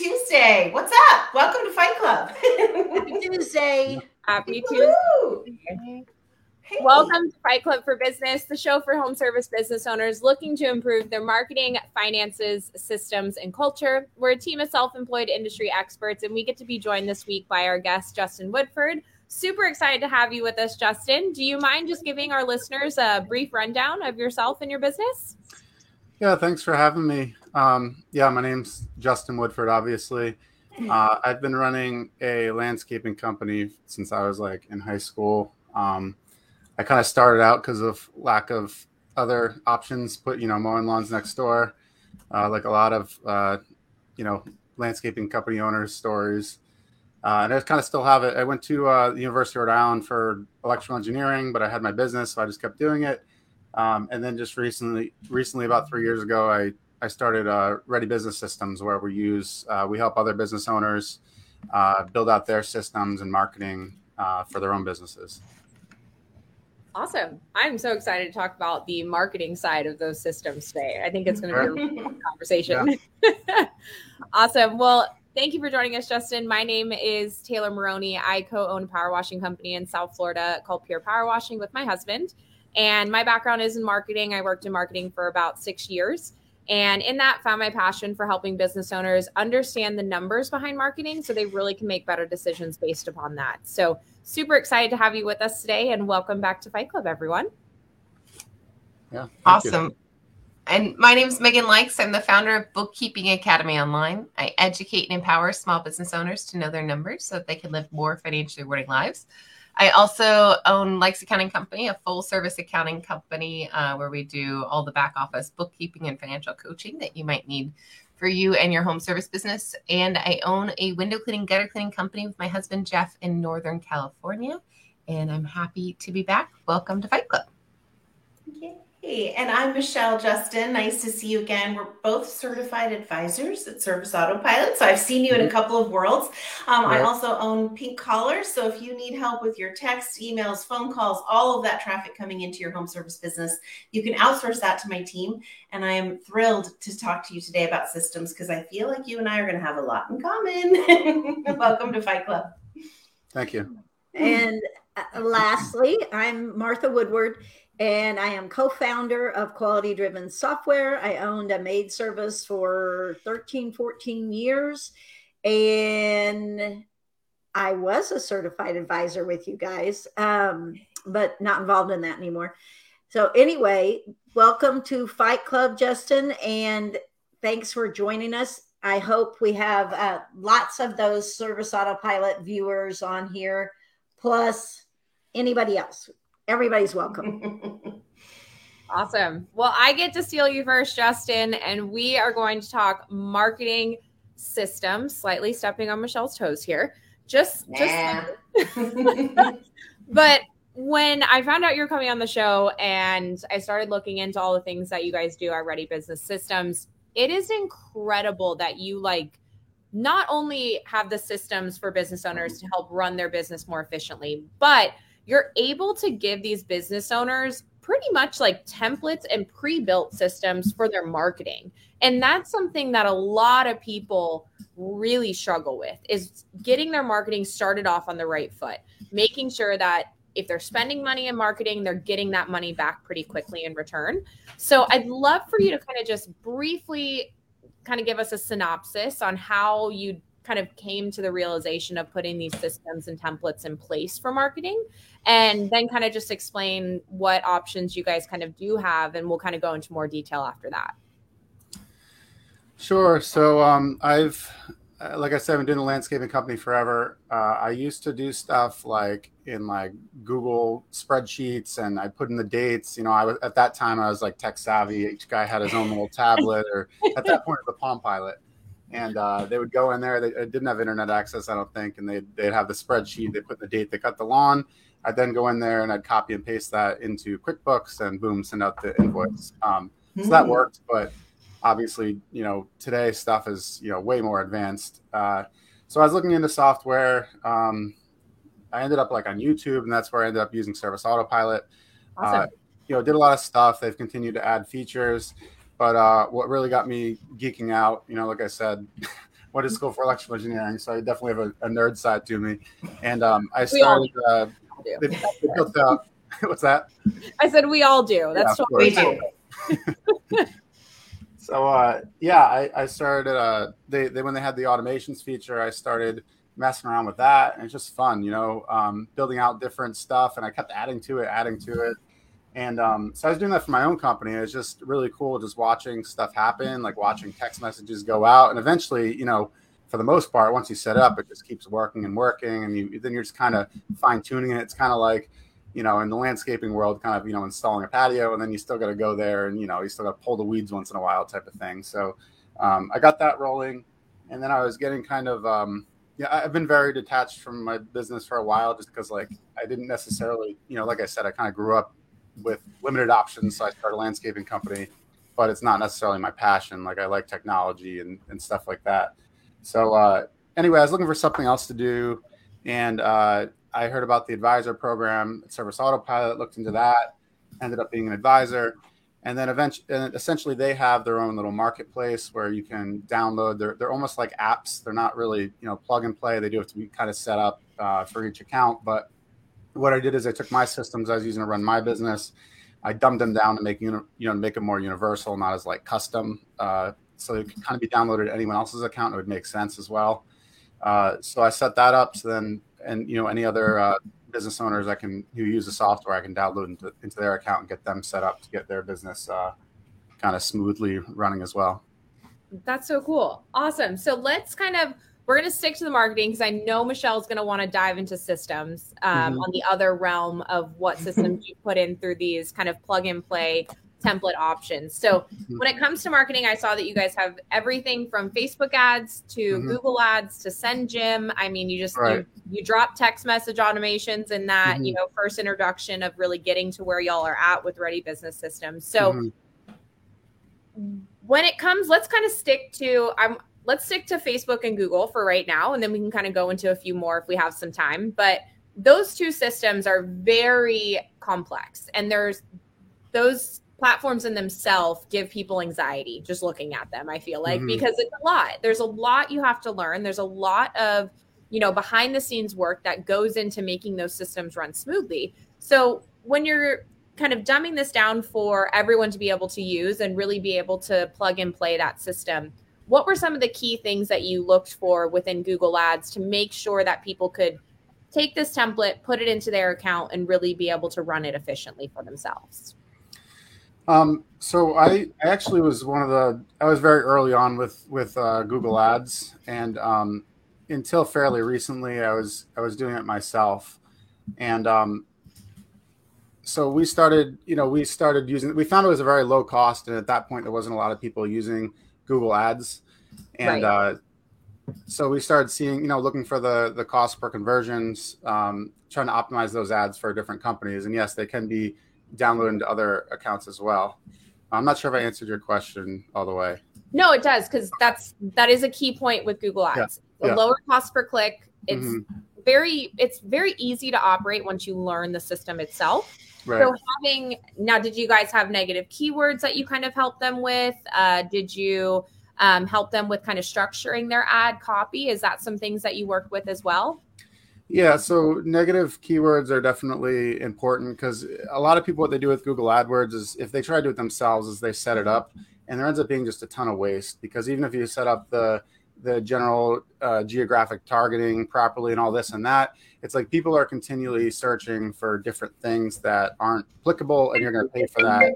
Makes me that much stronger. Makes me work a little bit harder. Makes me that much wiser. Thanks for making me fighter. Hey there, people, and happy Tuesday. What's up? Welcome to Fight Club. Happy Tuesday. Happy Tuesday. Hey. Welcome to Fight Club for Business, the show for home service business owners looking to improve their marketing, finances, systems, and culture. We're a team of self employed industry experts, and we get to be joined this week by our guest, Justin Woodford. Super excited to have you with us, Justin. Do you mind just giving our listeners a brief rundown of yourself and your business? Yeah, thanks for having me. Um, yeah, my name's Justin Woodford, obviously. Uh, I've been running a landscaping company since I was like in high school. Um, I kind of started out because of lack of other options, put, you know, mowing lawns next door, uh, like a lot of, uh, you know, landscaping company owners' stories. Uh, and I kind of still have it. I went to uh, the University of Rhode Island for electrical engineering, but I had my business, so I just kept doing it. Um, and then just recently, recently about three years ago, I I started uh, Ready Business Systems, where we use uh, we help other business owners uh, build out their systems and marketing uh, for their own businesses. Awesome. I'm so excited to talk about the marketing side of those systems today. I think it's going to be a really conversation. awesome. Well, thank you for joining us, Justin. My name is Taylor Maroney. I co own a power washing company in South Florida called Pure Power Washing with my husband. And my background is in marketing. I worked in marketing for about six years. And in that, found my passion for helping business owners understand the numbers behind marketing so they really can make better decisions based upon that. So, super excited to have you with us today and welcome back to Fight Club, everyone. Yeah, thank you. Awesome. And my name is Megan Likes. I'm the founder of Bookkeeping Academy Online. I educate and empower small business owners to know their numbers so that they can live more financially rewarding lives. I also own Likes Accounting Company, a full service accounting company uh, where we do all the back office bookkeeping and financial coaching that you might need for you and your home service business. And I own a window cleaning, gutter cleaning company with my husband, Jeff, in Northern California. And I'm happy to be back. Welcome to Fight Club. Hey, and I'm Michelle Justin. Nice to see you again. We're both certified advisors at Service Autopilot. So I've seen you in a couple of worlds. Um, I also own Pink Collars. So if you need help with your texts, emails, phone calls, all of that traffic coming into your home service business, you can outsource that to my team. And I am thrilled to talk to you today about systems because I feel like you and I are going to have a lot in common. Welcome to Fight Club. Thank you. And uh, lastly, I'm Martha Woodward, and I am co founder of Quality Driven Software. I owned a maid service for 13, 14 years, and I was a certified advisor with you guys, um, but not involved in that anymore. So, anyway, welcome to Fight Club, Justin, and thanks for joining us. I hope we have uh, lots of those service autopilot viewers on here plus anybody else. Everybody's welcome. Awesome. Well, I get to steal you first, Justin, and we are going to talk marketing systems, slightly stepping on Michelle's toes here. Just, Nah. just, but when I found out you're coming on the show and I started looking into all the things that you guys do at Ready Business Systems, it is incredible that you like not only have the systems for business owners to help run their business more efficiently, but you're able to give these business owners pretty much like templates and pre-built systems for their marketing. And that's something that a lot of people really struggle with is getting their marketing started off on the right foot, making sure that if they're spending money in marketing, they're getting that money back pretty quickly in return. So I'd love for you to kind of just briefly kind of give us a synopsis on how you kind of came to the realization of putting these systems and templates in place for marketing and then kind of just explain what options you guys kind of do have and we'll kind of go into more detail after that Sure. So um, I've, uh, like I said, I've been doing a landscaping company forever. Uh, I used to do stuff like in like Google spreadsheets, and I put in the dates. You know, I was at that time I was like tech savvy. Each guy had his own little tablet, or at that point, the Palm Pilot. And uh, they would go in there. They, they didn't have internet access, I don't think, and they they'd have the spreadsheet. They put the date they cut the lawn. I'd then go in there and I'd copy and paste that into QuickBooks and boom, send out the invoice. Um, so that Hmm. worked, but obviously, you know, today stuff is you know way more advanced. Uh, so I was looking into software. Um, I ended up like on YouTube, and that's where I ended up using Service Autopilot. Awesome. Uh, you know, did a lot of stuff. They've continued to add features, but uh, what really got me geeking out, you know, like I said, went to school for electrical engineering, so I definitely have a, a nerd side to me. And um, I started. Uh, they, they built out. What's that? I said we all do. That's Yeah, what We do. So uh, yeah, I, I started. Uh, they, they when they had the automations feature, I started messing around with that, and it's just fun, you know, um, building out different stuff, and I kept adding to it, adding to it, and um, so I was doing that for my own company. It was just really cool, just watching stuff happen, like watching text messages go out, and eventually, you know, for the most part, once you set up, it just keeps working and working, and you then you're just kind of fine tuning it. It's kind of like you know, in the landscaping world, kind of, you know, installing a patio, and then you still got to go there and, you know, you still got to pull the weeds once in a while type of thing. So um, I got that rolling. And then I was getting kind of, um, yeah, I've been very detached from my business for a while just because, like, I didn't necessarily, you know, like I said, I kind of grew up with limited options. So I started a landscaping company, but it's not necessarily my passion. Like, I like technology and, and stuff like that. So, uh, anyway, I was looking for something else to do. And, uh, I heard about the advisor program at Service Autopilot, looked into that, ended up being an advisor. And then eventually, and essentially, they have their own little marketplace where you can download. They're, they're almost like apps. They're not really, you know, plug and play. They do have to be kind of set up uh, for each account. But what I did is I took my systems I was using to run my business, I dumbed them down to make you know make them more universal, not as like custom. Uh, so it could kind of be downloaded to anyone else's account. It would make sense as well. Uh, so I set that up. So then, and you know, any other uh, business owners I can who use the software, I can download into, into their account and get them set up to get their business uh, kind of smoothly running as well. That's so cool. Awesome. So let's kind of we're going to stick to the marketing because I know Michelle's going to want to dive into systems um, Mhm. on the other realm of what systems you put in through these kind of plug and play template options. So when it comes to marketing, I saw that you guys have everything from Facebook ads to Mhm. Google ads to SendJim. I mean, you just Right. you, you drop text message automations in that you know first introduction of really getting to where y'all are at with Ready Business Systems. So Mhm. when it comes let's kind of stick to i'm let's stick to facebook and google for right now and then we can kind of go into a few more if we have some time. But those two systems are very complex and there's those platforms in themselves give people anxiety just looking at them i feel like Mhm. because it's a lot. There's a lot you have to learn. There's a lot of you know behind the scenes work that goes into making those systems run smoothly. So when you're kind of dumbing this down for everyone to be able to use and really be able to plug and play that system what were some of the key things that you looked for within google ads to make sure that people could take this template put it into their account and really be able to run it efficiently for themselves? Um, so I, actually was one of the I was very early on with with uh, Google Ads, and um, until fairly recently, I was I was doing it myself, and um, so we started you know we started using we found it was a very low cost, and at that point there wasn't a lot of people using Google Ads, and Right. uh, so we started seeing you know looking for the the cost per conversions, um, trying to optimize those ads for different companies, and yes, they can be downloaded into other accounts as well. I'm not sure if I answered your question all the way. no it does because that's that is a key point with google ads Yeah, yeah. lower cost per click it's Mhm. very it's very easy to operate once you learn the system itself Right. So having now, did you guys have negative keywords that you kind of helped them with? Uh, did you um, help them with kind of structuring their ad copy? Is that some things that you worked with as well? Yeah, so negative keywords are definitely important because a lot of people what they do with Google AdWords is if they try to do it themselves is they set it up and there ends up being just a ton of waste because even if you set up the the general uh, geographic targeting properly and all this and that, it's like people are continually searching for different things that aren't applicable and you're going to pay for that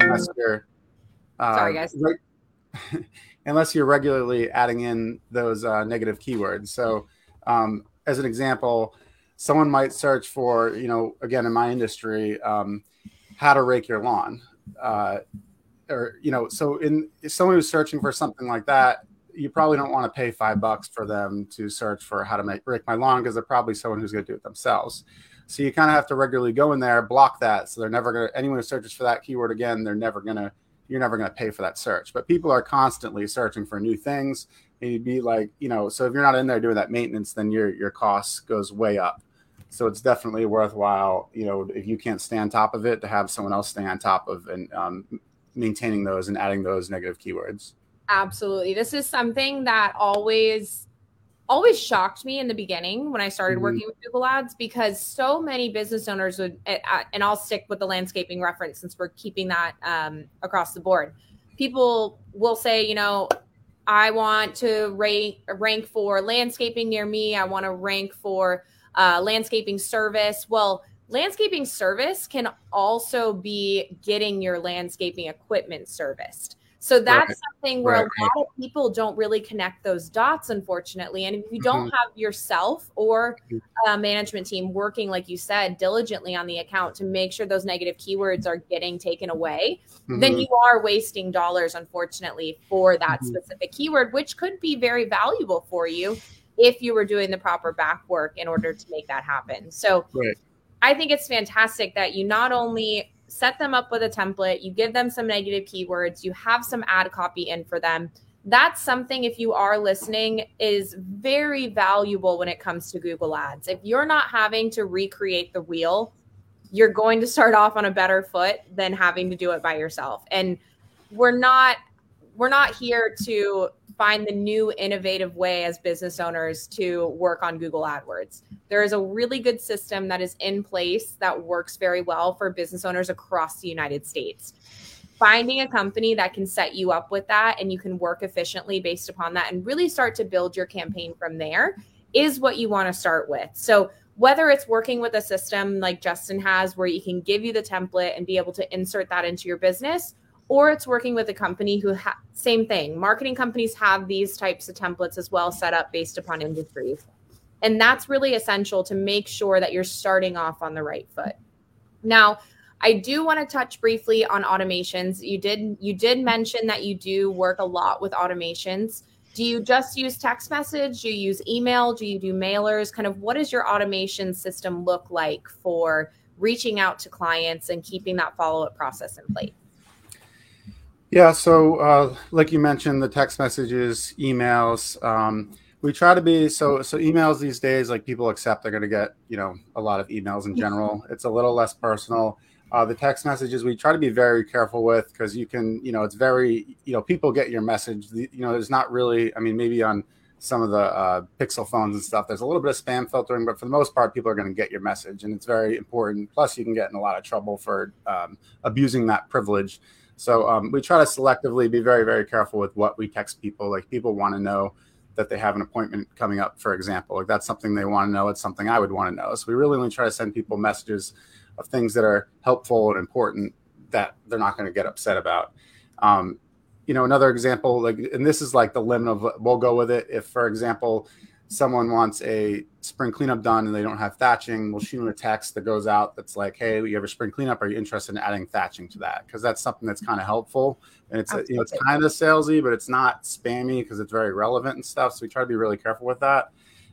unless you're uh, Sorry, guys. reg- unless you're regularly adding in those uh, negative keywords. So um, as an example, someone might search for, you know, again in my industry, um, how to rake your lawn, uh, or you know, so in someone who's searching for something like that, you probably don't want to pay five bucks for them to search for how to make break my lawn because they're probably someone who's going to do it themselves. So you kind of have to regularly go in there, block that, so they're never going to anyone who searches for that keyword again, they're never going to you're never going to pay for that search. But people are constantly searching for new things. And you'd be like, you know, so if you're not in there doing that maintenance, then your your cost goes way up. So it's definitely worthwhile, you know, if you can't stay on top of it, to have someone else stay on top of and um, maintaining those and adding those negative keywords. Absolutely. This is something that always always shocked me in the beginning when I started Mhm. working with Google Ads because so many business owners would, and I'll stick with the landscaping reference since we're keeping that um, across the board. People will say, you know, I want to rank rank for landscaping near me. I want to rank for uh, landscaping service. Well, landscaping service can also be getting your landscaping equipment serviced. So that's Right. something where Right, a lot of people don't really connect those dots, unfortunately. And if you don't have yourself or a management team working, like you said, diligently on the account to make sure those negative keywords are getting taken away, then Mhm. you are wasting dollars, unfortunately, for that Mhm. specific keyword, which could be very valuable for you if you were doing the proper back work in order to make that happen. So Right. I think it's fantastic that you not only set them up with a template, you give them some negative keywords, you have some ad copy in for them. That's something, if you are listening, is very valuable when it comes to Google Ads. If you're not having to recreate the wheel, you're going to start off on a better foot than having to do it by yourself. And we're not we're not here to find the new innovative way as business owners to work on Google AdWords. There is a really good system that is in place that works very well for business owners across the United States. Finding a company that can set you up with that and you can work efficiently based upon that and really start to build your campaign from there is what you want to start with. So, whether it's working with a system like Justin has, where you can give you the template and be able to insert that into your business, or it's working with a company who ha- same thing. Marketing companies have these types of templates as well set up based upon industries. And that's really essential to make sure that you're starting off on the right foot. Now i do want to touch briefly on automations. You did you did mention that you do work a lot with automations. Do you just use text message? Do you use email? Do you do mailers? Kind of what does your automation system look like for reaching out to clients and keeping that follow-up process in place Yeah, so uh, like you mentioned, the text messages, emails. Um, we try to be so so emails these days. Like people accept they're going to get you know a lot of emails in general. It's a little less personal. Uh, the text messages we try to be very careful with because you can you know it's very you know people get your message. The, you know there's not really I mean maybe on some of the uh, Pixel phones and stuff there's a little bit of spam filtering, but for the most part people are going to get your message and it's very important. Plus you can get in a lot of trouble for um, abusing that privilege. So um, we try to selectively be very, very careful with what we text people. Like people want to know that they have an appointment coming up, for example. Like that's something they want to know. It's something I would want to know. So we really only try to send people messages of things that are helpful and important that they're not going to get upset about. Um, you know, another example, like, and this is like the limit of we'll go with it. If, for example, someone wants a spring cleanup done and they don't have thatching, we'll shoot them a text that goes out that's like, "Hey, you have a spring cleanup? Are you interested in adding thatching to that?" Because that's something that's kind of helpful and it's you know it's kind of salesy, but it's not spammy because it's very relevant and stuff. So we try to be really careful with that.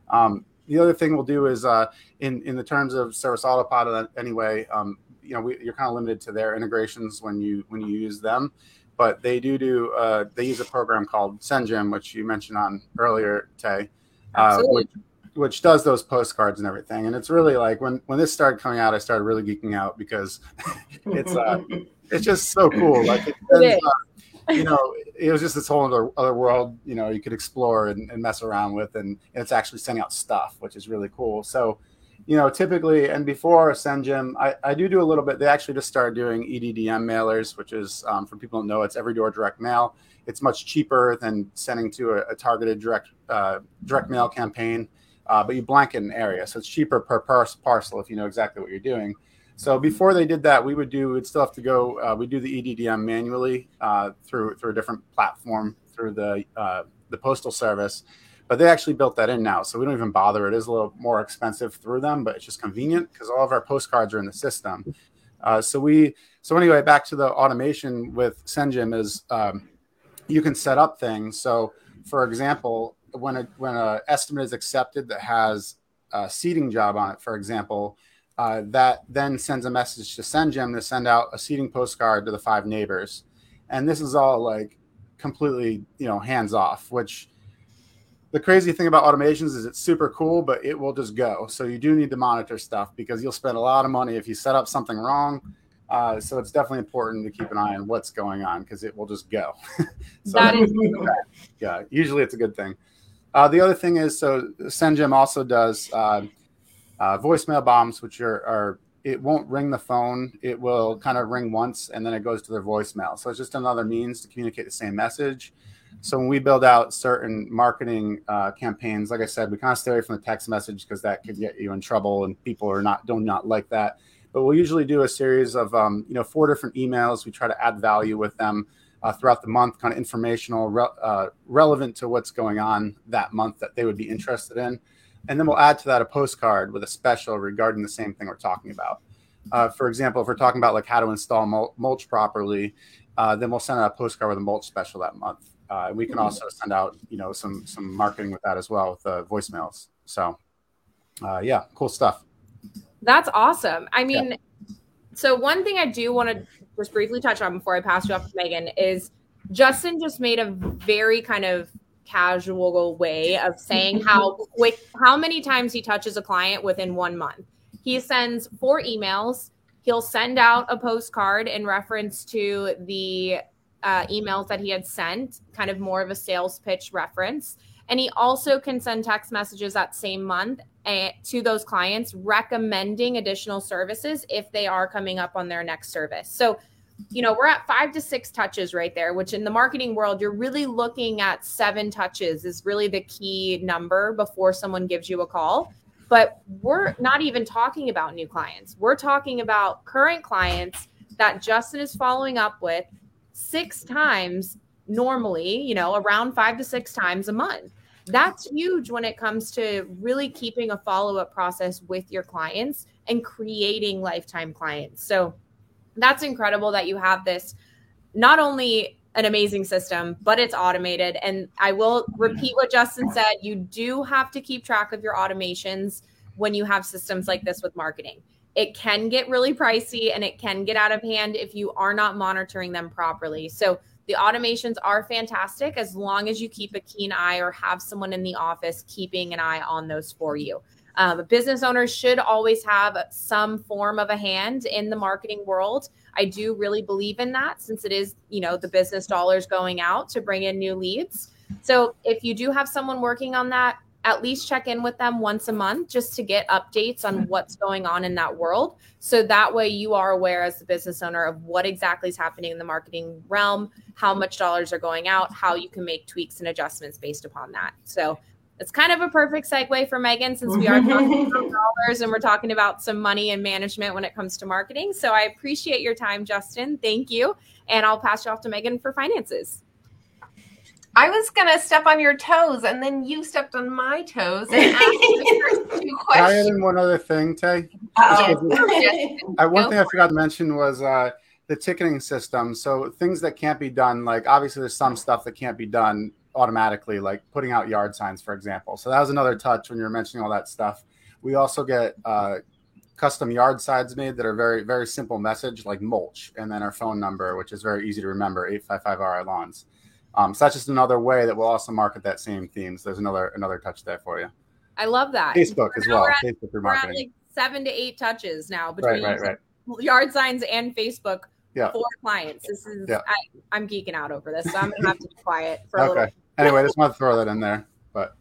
Um, the other thing we'll do is uh, in in the terms of Service Autopilot anyway. Um, you know, we, you're kind of limited to their integrations when you when you use them, but they do do uh, they use a program called SendJim, which you mentioned on earlier, Tay uh, which, which does those postcards and everything. And it's really like when when this started coming out, I started really geeking out because it's uh, it's just so cool. Like it, uh, you know, it was just this whole other, other world. You know, you could explore and, and mess around with, and, and it's actually sending out stuff, which is really cool. So. You know, typically, and before SendJim, I, I do do a little bit. They actually just started doing EDDM mailers, which is, um, for people who don't know, it's every door direct mail it's much cheaper than sending to a, a targeted direct uh, direct mail campaign, uh, but you blanket an area, so it's cheaper per par- parcel if you know exactly what you're doing. So before they did that, we would do we'd still have to go. Uh, we do the EDDM manually uh, through through a different platform through the uh, the postal service, but they actually built that in now, so we don't even bother. It is a little more expensive through them, but it's just convenient because all of our postcards are in the system. Uh, so we so anyway, back to the automation with SendJim is. Um, you can set up things. So for example, when a when a estimate is accepted that has a seeding job on it, for example, uh, that then sends a message to SendJim to send out a seeding postcard to the five neighbors, and this is all like completely you know hands off, which the crazy thing about automations is it's super cool, but it will just go. So you do need to monitor stuff because you'll spend a lot of money if you set up something wrong. Uh, so it's definitely important to keep an eye on what's going on because it will just go. so That is yeah, usually it's a good thing. Uh, the other thing is so SendJim also does uh, uh, voicemail bombs, which are, are it won't ring the phone. It will kind of ring once and then it goes to their voicemail. So it's just another means to communicate the same message. So when we build out certain marketing uh, campaigns, like I said, we kind of stay away from the text message because that could get you in trouble, and people are not do not like that. But we'll usually do a series of um, you know four different emails. We try to add value with them uh, throughout the month, kind of informational, re- uh, relevant to what's going on that month that they would be interested in, and then we'll add to that a postcard with a special regarding the same thing we're talking about. Uh, for example, if we're talking about like how to install mul- mulch properly, uh, then we'll send out a postcard with a mulch special that month. Uh, we can also send out, you know, some some marketing with that as well with the voicemails. So, uh, yeah, cool stuff. That's awesome. I mean, so one thing I do want to just briefly touch on before I pass you off to Megan is Justin just made a very kind of casual way of saying how quick, how many times he touches a client within one month. He sends four emails. He'll send out a postcard in reference to the uh, emails that he had sent, kind of more of a sales pitch reference. And he also can send text messages that same month uh, to those clients recommending additional services if they are coming up on their next service. So, you know, we're at five to six touches right there, which in the marketing world, you're really looking at seven touches is really the key number before someone gives you a call. But we're not even talking about new clients. We're talking about current clients that Justin is following up with six times normally, you know, around five to six times a month. That's huge when it comes to really keeping a follow up process with your clients and creating lifetime clients. So that's incredible that you have this not only an amazing system, but it's automated. And I will repeat what Justin said you do have to keep track of your automations when you have systems like this with marketing. It can get really pricey and it can get out of hand if you are not monitoring them properly. So, the automations are fantastic as long as you keep a keen eye or have someone in the office keeping an eye on those for you. Um, business owners should always have some form of a hand in the marketing world. I do really believe in that since it is, you know, the business dollars going out to bring in new leads. So if you do have someone working on that, at least check in with them once a month just to get updates on mm-hmm. what's going on in that world. So that way you are aware as the business owner of what exactly is happening in the marketing realm, how much dollars are going out, how you can make tweaks and adjustments based upon that. So it's kind of a perfect segue for Megan since we are talking about dollars and we're talking about some money and management when it comes to marketing. So I appreciate your time, Justin. Thank you. And I'll pass you off to Megan for finances. I was gonna step on your toes, and then you stepped on my toes and asked the first two Can I add in one other thing, Tay? Uh-oh. Uh, one Go thing I for forgot to mention was uh, the ticketing system. So things that can't be done, like obviously there's some stuff that can't be done automatically, like putting out yard signs, for example. So that was another touch when you were mentioning all that stuff. We also get uh, custom yard signs made that are very, very simple message, like mulch, and then our phone number, which is very easy to remember, 855 RI Lawns. Um, so that's just another way that we'll also market that same theme. So there's another another touch there for you. I love that. Facebook as well. at- Facebook for We're at marketing. like seven to eight touches now between right, right. yard signs and Facebook Yeah. for clients. This is Yeah. I, I'm geeking out over this, so I'm gonna have to be quiet for a little. Okay. Anyway, just want to throw that in there. But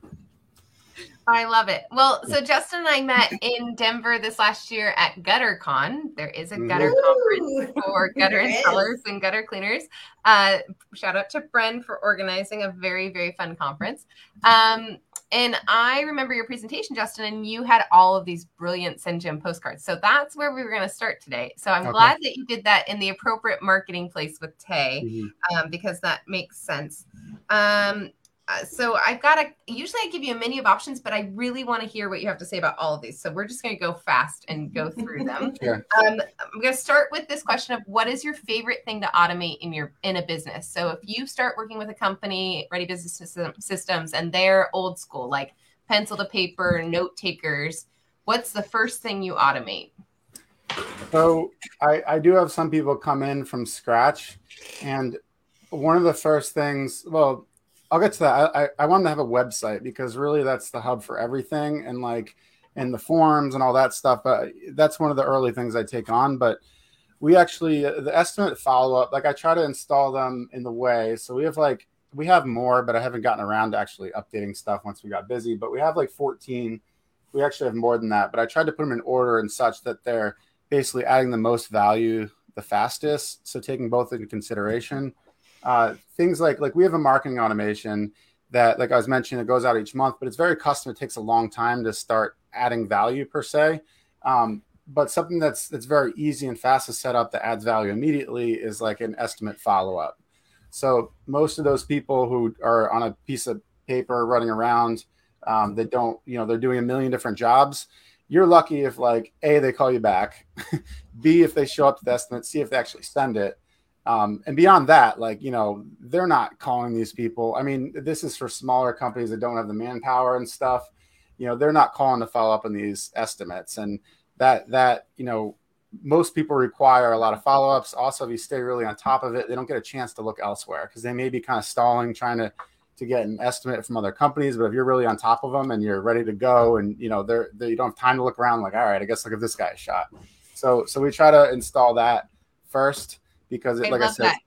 I love it. Well, so Justin and I met in Denver this last year at GutterCon. There is a gutter conference for gutter installers and gutter cleaners. Uh, shout out to Bren for organizing a very, very fun conference. Um, and I remember your presentation, Justin, and you had all of these brilliant SendJim postcards. So that's where we were going to start today. So I'm Okay. glad that you did that in the appropriate marketing place with Tay mhm. um, because that makes sense. Um, so I've got a. Usually, I give you a menu of options, but I really want to hear what you have to say about all of these. So we're just going to go fast and go through them. Sure. Um, I'm going to start with this question of what is your favorite thing to automate in your in a business. So if you start working with a company, Ready Business System, Systems, and they're old school, like pencil to paper, note takers, what's the first thing you automate? So I, I do have some people come in from scratch, and one of the first things, well, I'll get to that. I, I, I want to have a website because really that's the hub for everything, and like and the forms and all that stuff. But that's one of the early things I take on. But we actually uh, the estimate follow up, like I try to install them in the way. So we have like we have more, but I haven't gotten around to actually updating stuff once we got busy. But we have like 14. We actually have more than that, but I tried to put them in order and such that they're basically adding the most value the fastest. So taking both into consideration. Uh, things like like we have a marketing automation that, like I was mentioning, it goes out each month, but it's very custom. It takes a long time to start adding value per se. Um, but something that's that's very easy and fast to set up that adds value immediately is like an estimate follow up. So most of those people who are on a piece of paper running around, um, they don't, you know, they're doing a million different jobs. You're lucky if like a they call you back, b if they show up to the estimate, c if they actually send it, um, and beyond that, like you know, they're not calling these people. I mean, this is for smaller companies that don't have the manpower and stuff. You know, they're not calling to follow up on these estimates, and that that you know, most people require a lot of follow ups. Also, if you stay really on top of it, they don't get a chance to look elsewhere because they may be kind of stalling, trying to to get an estimate from other companies. But if you're really on top of them and you're ready to go, and you know, they're, they you don't have time to look around. Like, all right, I guess look at this guy a shot. So so we try to install that first because it, I like love I said, that.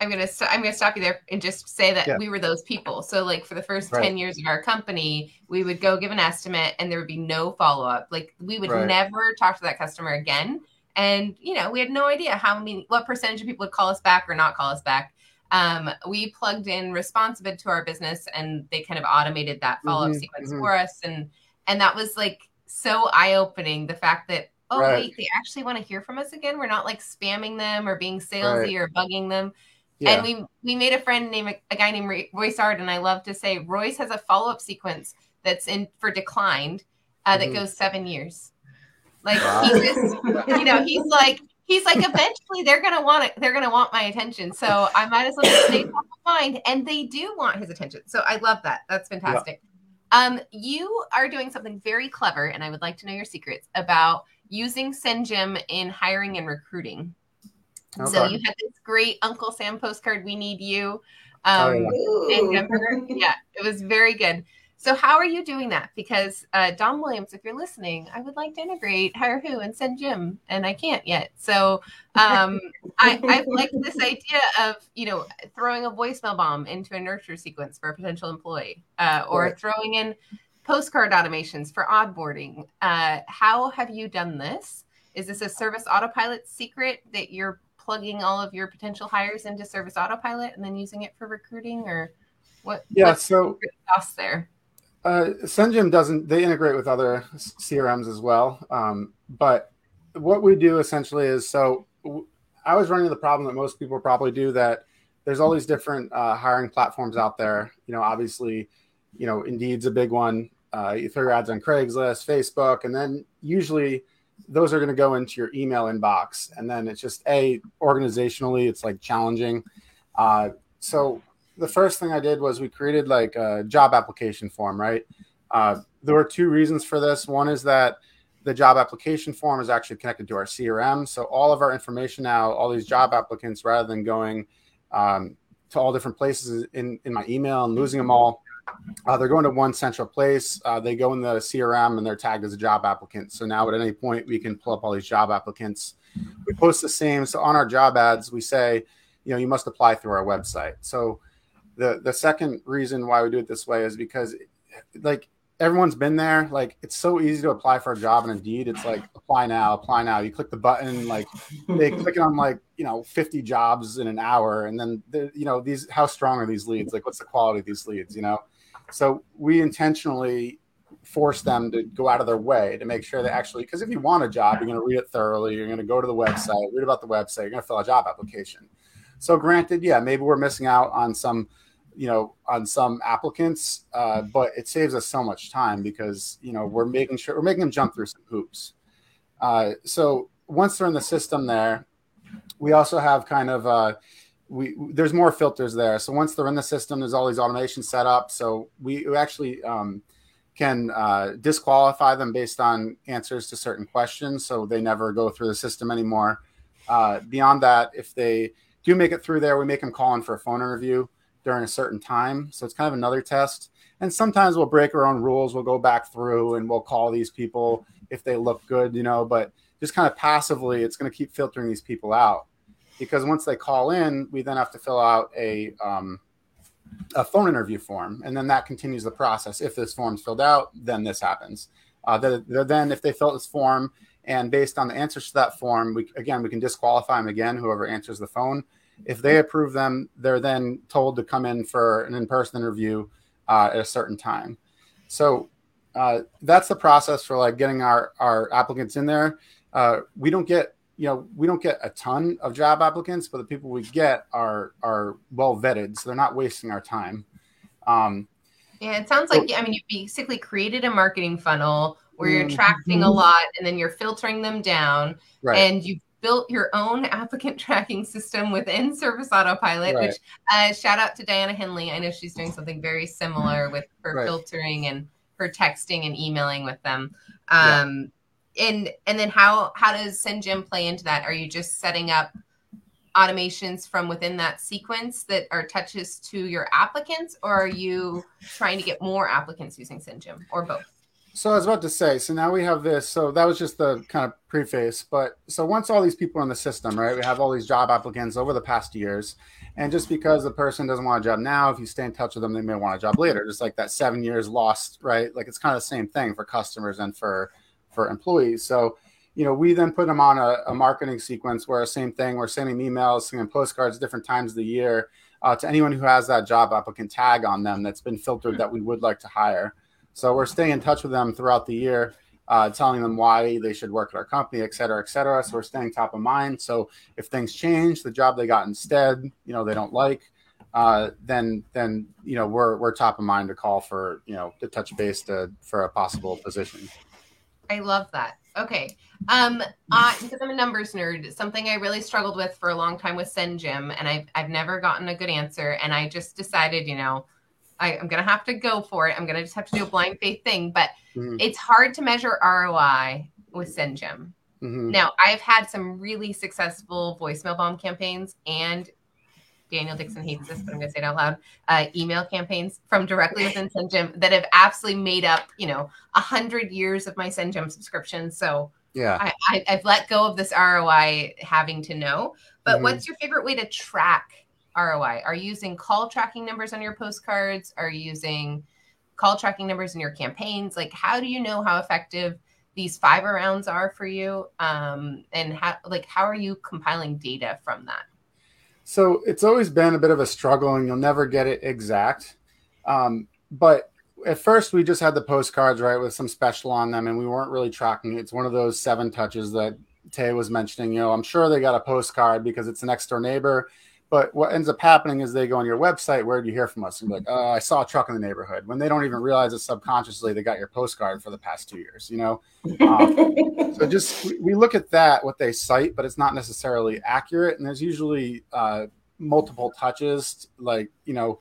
I'm gonna st- I'm gonna stop you there and just say that Yeah. we were those people. So like for the first Right. ten years of our company, we would go give an estimate and there would be no follow up. Like we would Right. never talk to that customer again. And you know we had no idea how many what percentage of people would call us back or not call us back. Um, we plugged in ResponsiBid to our business and they kind of automated that follow up Mhm, sequence mhm. for us and and that was like so eye opening. The fact that oh Right. wait they actually want to hear from us again. We're not like spamming them or being salesy or bugging them. yeah, And we we made a friend named a guy named Roy- Royce Ard, and I love to say Royce has a follow up sequence that's in for declined uh, that Mhm. goes seven years. Like Wow. he just, you know, he's like he's like eventually they're gonna want it. They're gonna want my attention, so I might as well just stay top of mind. And they do want his attention, so I love that. That's fantastic. Um, you are doing something very clever, and I would like to know your secrets about using SendJim in hiring and recruiting. So you had this great Uncle Sam postcard. We need you. Oh, Um, yeah. Yeah, it was very good. So how are you doing that? Because uh, Don Williams, if you're listening, I would like to integrate Hire Who and SendJim, and I can't yet. So um, I, I like this idea of you know throwing a voicemail bomb into a nurture sequence for a potential employee, uh, or throwing in postcard automations for onboarding. Uh, how have you done this? Is this a service autopilot secret that you're plugging all of your potential hires into service autopilot and then using it for recruiting, or what? yeah. So sauce there? Uh, doesn't. They integrate with other CRMs as well. Um, but what we do essentially is so I was running the problem that most people probably do that there's all these different uh, hiring platforms out there. You know, obviously, you know, Indeed's a big one. Uh, you throw your ads on Craigslist, Facebook, and then usually those are going to go into your email inbox. And then it's just a organizationally, it's like challenging. Uh, so the first thing I did was we created like a job application form, right? Uh, there were two reasons for this. One is that the job application form is actually connected to our CRM. So all of our information now, all these job applicants, rather than going um, to all different places in, in my email and losing them all, uh, they're going to one central place. Uh, they go in the CRM and they're tagged as a job applicant. So now at any point, we can pull up all these job applicants. We post the same. So on our job ads, we say, you know, you must apply through our website. So the the second reason why we do it this way is because like everyone's been there like it's so easy to apply for a job and indeed it's like apply now apply now you click the button like they click it on like you know 50 jobs in an hour and then the, you know these how strong are these leads like what's the quality of these leads you know so we intentionally force them to go out of their way to make sure they actually because if you want a job you're going to read it thoroughly you're going to go to the website read about the website you're going to fill a job application so granted yeah maybe we're missing out on some you know, on some applicants, uh, but it saves us so much time because you know we're making sure we're making them jump through some hoops. Uh, so once they're in the system, there, we also have kind of uh, we there's more filters there. So once they're in the system, there's all these automations set up. So we, we actually um, can uh, disqualify them based on answers to certain questions, so they never go through the system anymore. Uh, beyond that, if they do make it through there, we make them call in for a phone interview during a certain time. So it's kind of another test. And sometimes we'll break our own rules. We'll go back through and we'll call these people if they look good, you know, but just kind of passively, it's going to keep filtering these people out because once they call in, we then have to fill out a, um, a phone interview form. And then that continues the process. If this form's filled out, then this happens. Uh, the, then if they fill this form and based on the answers to that form, we, again, we can disqualify them again, whoever answers the phone if they approve them, they're then told to come in for an in-person interview uh, at a certain time. So uh, that's the process for like getting our our applicants in there. Uh, we don't get you know we don't get a ton of job applicants, but the people we get are are well vetted, so they're not wasting our time. Um, Yeah, it sounds like I mean you basically created a marketing funnel where you're attracting a lot and then you're filtering them down right. and you built your own applicant tracking system within Service Autopilot, Right. which uh, shout out to Diana Henley. I know she's doing something very similar with her Right. filtering and her texting and emailing with them. Yeah. And and then how how does SendJim play into that? Are you just setting up automations from within that sequence that are touches to your applicants, or are you trying to get more applicants using SendJim, or both? So I was about to say, so now we have this. So that was just the kind of preface. But so once all these people are in the system, right, we have all these job applicants over the past years. And just because the person doesn't want a job now, if you stay in touch with them, they may want a job later. Just like that seven years lost, right? Like it's kind of the same thing for customers and for for employees. So, you know, we then put them on a, a marketing sequence where same thing, we're sending emails, sending postcards different times of the year uh, to anyone who has that job applicant tag on them that's been filtered that we would like to hire. So we're staying in touch with them throughout the year, uh, telling them why they should work at our company, et cetera, et cetera. So we're staying top of mind. So if things change, the job they got instead, you know, they don't like, uh, then then you know we're we're top of mind to call for you know to touch base to for a possible position. I love that. Okay. Um, I, because I'm a numbers nerd, something I really struggled with for a long time was SendJim, and I've I've never gotten a good answer. And I just decided, you know, I, I'm gonna have to go for it. I'm gonna just have to do a blind faith thing. But Mhm. it's hard to measure ROI with SendJim. Mhm. Now, I've had some really successful voicemail bomb campaigns and Daniel Dixon hates this, but I'm going to say it out loud. Uh, email campaigns from directly within SendJim that have absolutely made up, you know, a hundred years of my SendJim subscription. So Yeah. I, I, I've let go of this ROI having to know. But Mhm. what's your favorite way to track ROI? Are you using call tracking numbers on your postcards? Are you using call tracking numbers in your campaigns? Like, how do you know how effective these five rounds are for you? Um, and how, like, how are you compiling data from that? So it's always been a bit of a struggle, and you'll never get it exact. Um, but at first, we just had the postcards right with some special on them, and we weren't really tracking. it. It's one of those seven touches that Tay was mentioning. You know, I'm sure they got a postcard because it's an next door neighbor. But what ends up happening is they go on your website. Where do you hear from us? And be like, oh, I saw a truck in the neighborhood. When they don't even realize it subconsciously they got your postcard for the past two years. You know, um, so just we, we look at that what they cite but it's not necessarily accurate and there's usually uh, multiple touches like you know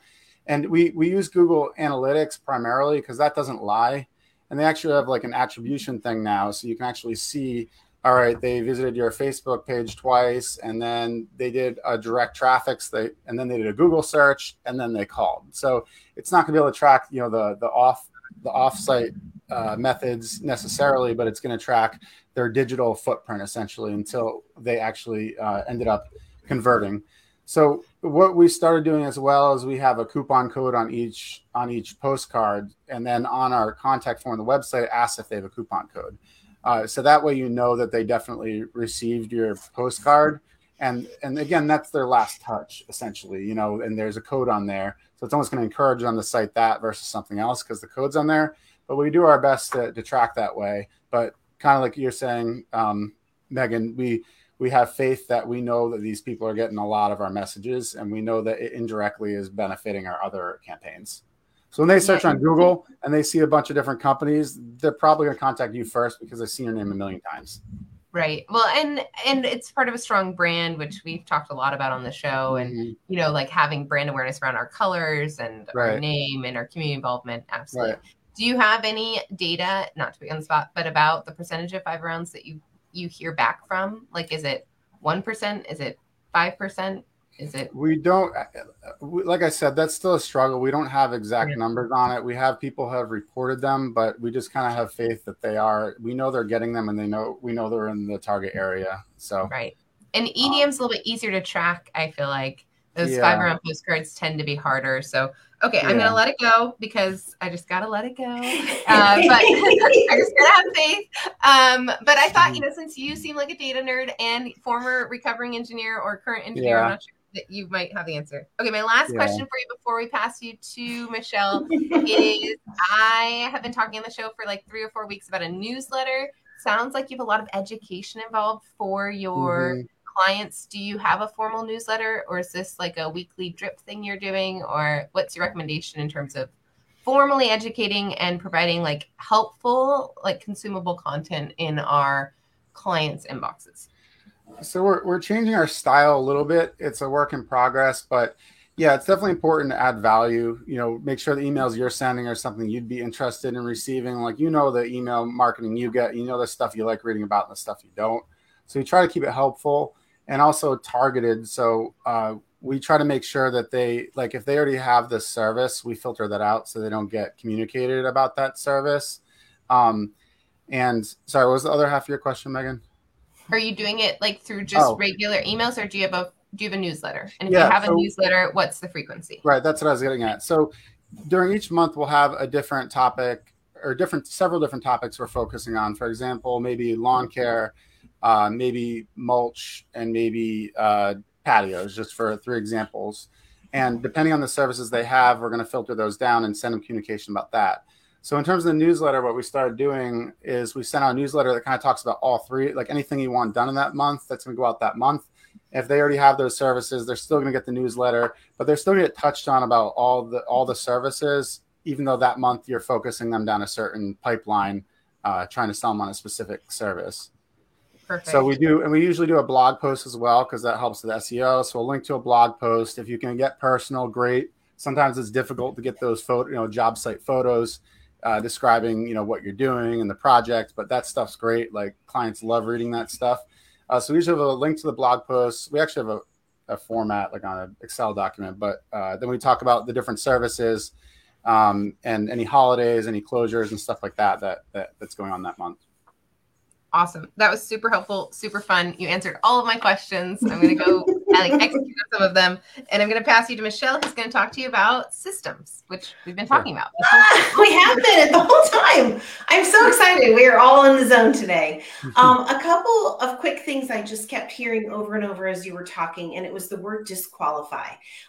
and we we use google analytics primarily because that doesn't lie and they actually have like an attribution thing now so you can actually see all right they visited your facebook page twice and then they did a direct traffic they, and then they did a google search and then they called so it's not going to be able to track you know the the off the off-site uh, methods necessarily, but it's going to track their digital footprint essentially until they actually uh, ended up converting. So what we started doing as well is we have a coupon code on each on each postcard, and then on our contact form on the website, it asks if they have a coupon code. Uh, so that way you know that they definitely received your postcard, and and again that's their last touch essentially, you know. And there's a code on there, so it's almost going to encourage them to cite that versus something else because the code's on there but we do our best to, to track that way. But kind of like you're saying, um, Megan, we we have faith that we know that these people are getting a lot of our messages and we know that it indirectly is benefiting our other campaigns. So when they search on Google and they see a bunch of different companies, they're probably going to contact you first because they've seen your name a million times. Right. Well, and and it's part of a strong brand, which we've talked a lot about on the show, and Mhm. you know, like having brand awareness around our colors and our name and our community involvement. Absolutely. Right. Do you have any data, not to be on the spot, but about the percentage of five rounds that you you hear back from? Like, is it one percent? Is it five percent? Is it We don't, uh, like I said, that's still a struggle. We don't have exact Yeah. numbers on it. We have people who have reported them, but we just kind of have faith that they are. We know they're getting them, and they know we know they're in the target area. So right? And EDM's a little bit easier to track. I feel like those Yeah. five round postcards tend to be harder. So okay, I'm gonna let it go because I just gotta let it go. Uh, but I just gotta have faith. Um, but I thought, you know, since you seem like a data nerd and former recovering engineer or current engineer, I'm not sure that you might have the answer. Okay, my last Yeah. question for you before we pass you to Michelle is I have been talking on the show for like three or four weeks about a newsletter. Sounds like you have a lot of education involved for your Mhm. clients. Do you have a formal newsletter or is this like a weekly drip thing you're doing? Or what's your recommendation in terms of formally educating and providing like helpful, like consumable content in our clients' inboxes? So we're we're changing our style a little bit. It's a work in progress, but yeah, it's definitely important to add value. You know, make sure the emails you're sending are something you'd be interested in receiving. Like you know the email marketing you get, you know the stuff you like reading about and the stuff you don't. So we try to keep it helpful and also targeted. So uh, we try to make sure that they like if they already have this service, we filter that out so they don't get communicated about that service. Um, and sorry, what was the other half of your question, Megan? Are you doing it like through just Oh. regular emails or do you have a do you have a newsletter? And if Yeah, you have a newsletter, what's the frequency? Right, that's what I was getting at. So during each month, we'll have a different topic or different several different topics we're focusing on. For example, maybe lawn care, uh, maybe mulch, and maybe uh, patios, just for three examples. And depending on the services they have, we're going to filter those down and send them communication about that. So in terms of the newsletter, what we started doing is we sent out a newsletter that kind of talks about all three, like anything you want done in that month, that's going to go out that month. If they already have those services, they're still going to get the newsletter but they're still going to get touched on about all the all the services, even though that month you're focusing them down a certain pipeline, uh, trying to sell them on a specific service. Perfect. So we do, and we usually do a blog post as well because that helps with SEO. So we'll link to a blog post. If you can get personal, great. Sometimes it's difficult to get those photo, you know, job site photos uh, describing, you know, what you're doing and the project, but that stuff's great. Like clients love reading that stuff. Uh, so we usually have a link to the blog post. We actually have a, a format like on an Excel document, but uh, then we talk about the different services um, and any holidays, any closures, and stuff like that, that that that's going on that month. Awesome. That was super helpful, super fun. You answered all of my questions. I'm going to go like execute some of them, and I'm going to pass you to Michelle, who's going to talk to you about systems, which we've been talking about. Ah, we have been it the whole time. I'm so excited. We are all in the zone today. Um, a couple of quick things I just kept hearing over and over as you were talking, and it was the word disqualify.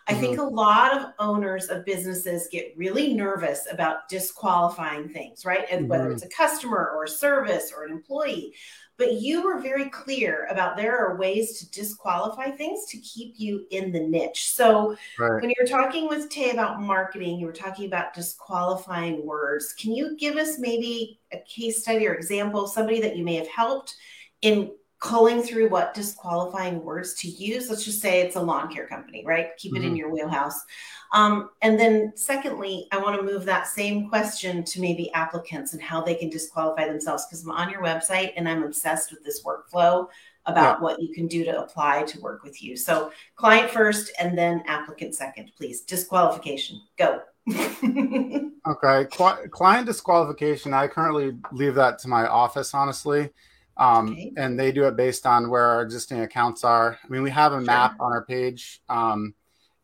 I think a lot of owners of businesses get really nervous about disqualifying things, right? And whether Mhm. it's a customer or a service or an employee. But you were very clear about there are ways to disqualify things to keep you in the niche. So Right. when you're talking with Tay about marketing, you were talking about disqualifying words. Can you give us maybe a case study or example, somebody that you may have helped in culling through what disqualifying words to use? Let's just say it's a lawn care company, right? Keep it in Mhm. your wheelhouse. Um, and then, secondly, I want to move that same question to maybe applicants and how they can disqualify themselves because I'm on your website and I'm obsessed with this workflow about what you can do to apply to work with you. So, client first and then applicant second, please. Disqualification, go. Okay, Cli- client disqualification. I currently leave that to my office, honestly, um, Okay. and they do it based on where our existing accounts are. I mean, we have a map on our page um,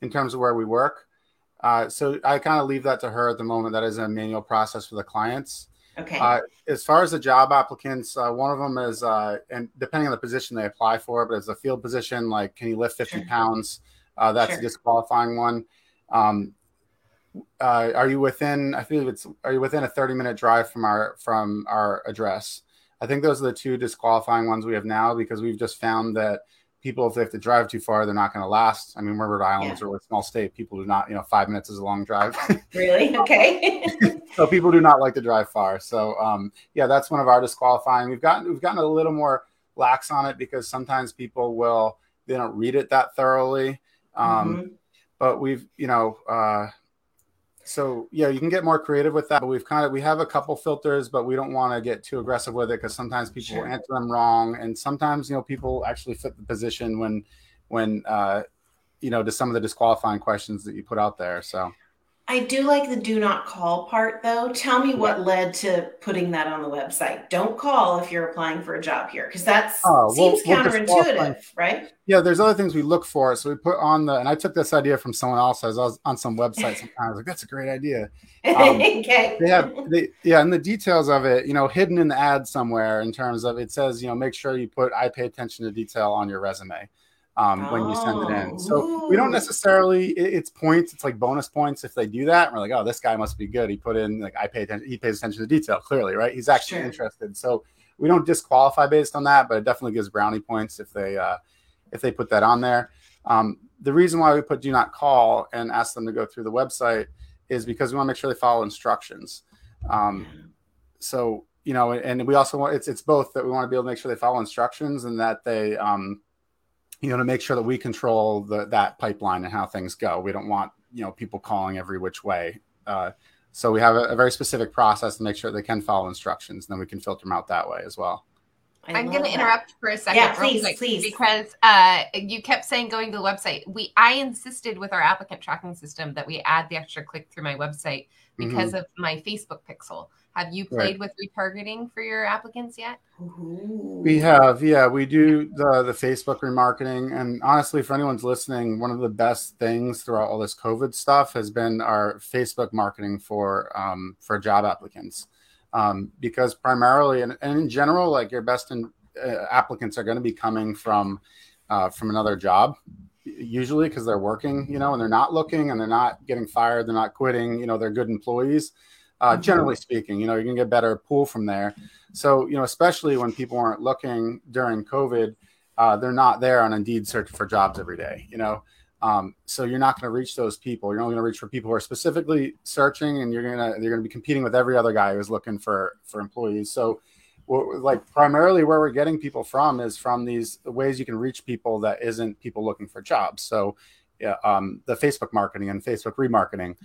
in terms of where we work, uh, so I kind of leave that to her at the moment. That is a manual process for the clients. okay. Uh, as far as the job applicants, uh, one of them is, uh, and depending on the position they apply for, but it's a field position, like can you lift 50 Sure. pounds? Uh, that's Sure. a disqualifying one. Um, uh, are you within? I feel it's. Are you within a 30 minute drive from our from our address? I think those are the two disqualifying ones we have now because we've just found that people, if they have to drive too far, they're not going to last. I mean, we're Rhode Island, Yeah. we're a small state. People do not, you know, five minutes is a long drive. Really? Okay. so people do not like to drive far. So um, yeah, that's one of our disqualifying. We've gotten we've gotten a little more lax on it because sometimes people will they don't read it that thoroughly. Um, Mhm. But we've you know uh, so yeah, you can get more creative with that. But we've kind of we have a couple filters, but we don't want to get too aggressive with it because sometimes people Sure. answer them wrong, and sometimes you know people actually fit the position when when uh, you know to some of the disqualifying questions that you put out there. So. I do like the do not call part though. Tell me what led to putting that on the website. Don't call if you're applying for a job here because that Oh, seems well, counterintuitive, right? Yeah, there's other things we look for. So we put on the, and I took this idea from someone else. I was on some website sometimes, like that's a great idea. Um, okay. They have, they, yeah, and the details of it, you know, hidden in the ad somewhere in terms of it says, you know, make sure you put I pay attention to detail on your resume um, when you send it in. So we don't Oh. necessarily, it- it's points, it's like bonus points if they do that. We're like, oh, this guy must be good. He put in like I pay attention, he pays attention to detail clearly, right? He's actually Sure. interested. So we don't disqualify based on that, but it definitely gives brownie points if they uh, if they put that on there. Um, the reason why we put do not call and ask them to go through the website is because we want to make sure they follow instructions. Um, so you know, and we also want it's it's both that we want to be able to make sure they follow instructions and that they um, you know to make sure that we control the that pipeline and how things go. We don't want you know people calling every which way. Uh, so we have a, a very specific process to make sure they can follow instructions, and then we can filter them out that way as well. I I'm going to interrupt for a second, Yeah, please, quick, please. because uh, you kept saying going to the website. We I insisted with our applicant tracking system that we add the extra click through my website because of my Facebook pixel. Have you Mm-hmm. Right. played with retargeting for your applicants yet? We have, yeah, we do the the Facebook remarketing, and honestly, for anyone's listening, one of the best things throughout all this COVID stuff has been our Facebook marketing for um, for job applicants, um, because primarily and, and in general, like your best in, uh, applicants are going to be coming from uh, from another job, usually because they're working, you know, and they're not looking and they're not getting fired, they're not quitting, you know, they're good employees. Uh, Mhm. Generally speaking, you know, you're gonna get better pool from there. So, you know, especially when people aren't looking during COVID, uh, they're not there on Indeed searching for jobs every day, you know. Um, so you're not going to reach those people. You're only going to reach for people who are specifically searching, and you're gonna you're going to be competing with every other guy who's looking for for employees. So, what, like primarily where we're getting people from is from these ways you can reach people that isn't people looking for jobs. So, yeah, um, the Facebook marketing and Facebook remarketing.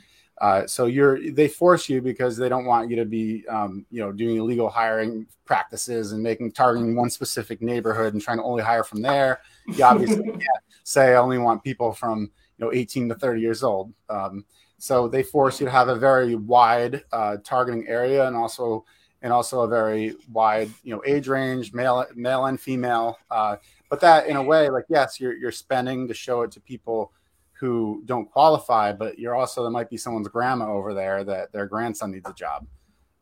Uh, so you're they force you because they don't want you to be um, you know doing illegal hiring practices and making targeting one specific neighborhood and trying to only hire from there. You obviously can't say I only want people from you know 18 to 30 years old. Um, so they force you to have a very wide uh, targeting area and also and also a very wide you know age range, male male and female. Uh, but that in a way, like yes, you're you're spending to show it to people who don't qualify, but you're also there might be someone's grandma over there that their grandson needs a job.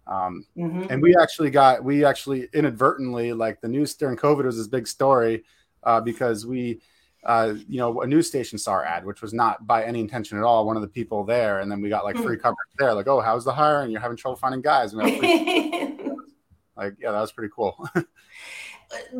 Um, Mhm. and we actually got we actually inadvertently like the news during COVID was this big story uh, because we uh, you know a news station saw our ad, which was not by any intention at all. One of the people there, and then we got like free coverage there. Like, oh, how's the hiring? You're having trouble finding guys. And we got free- like, yeah, that was pretty cool.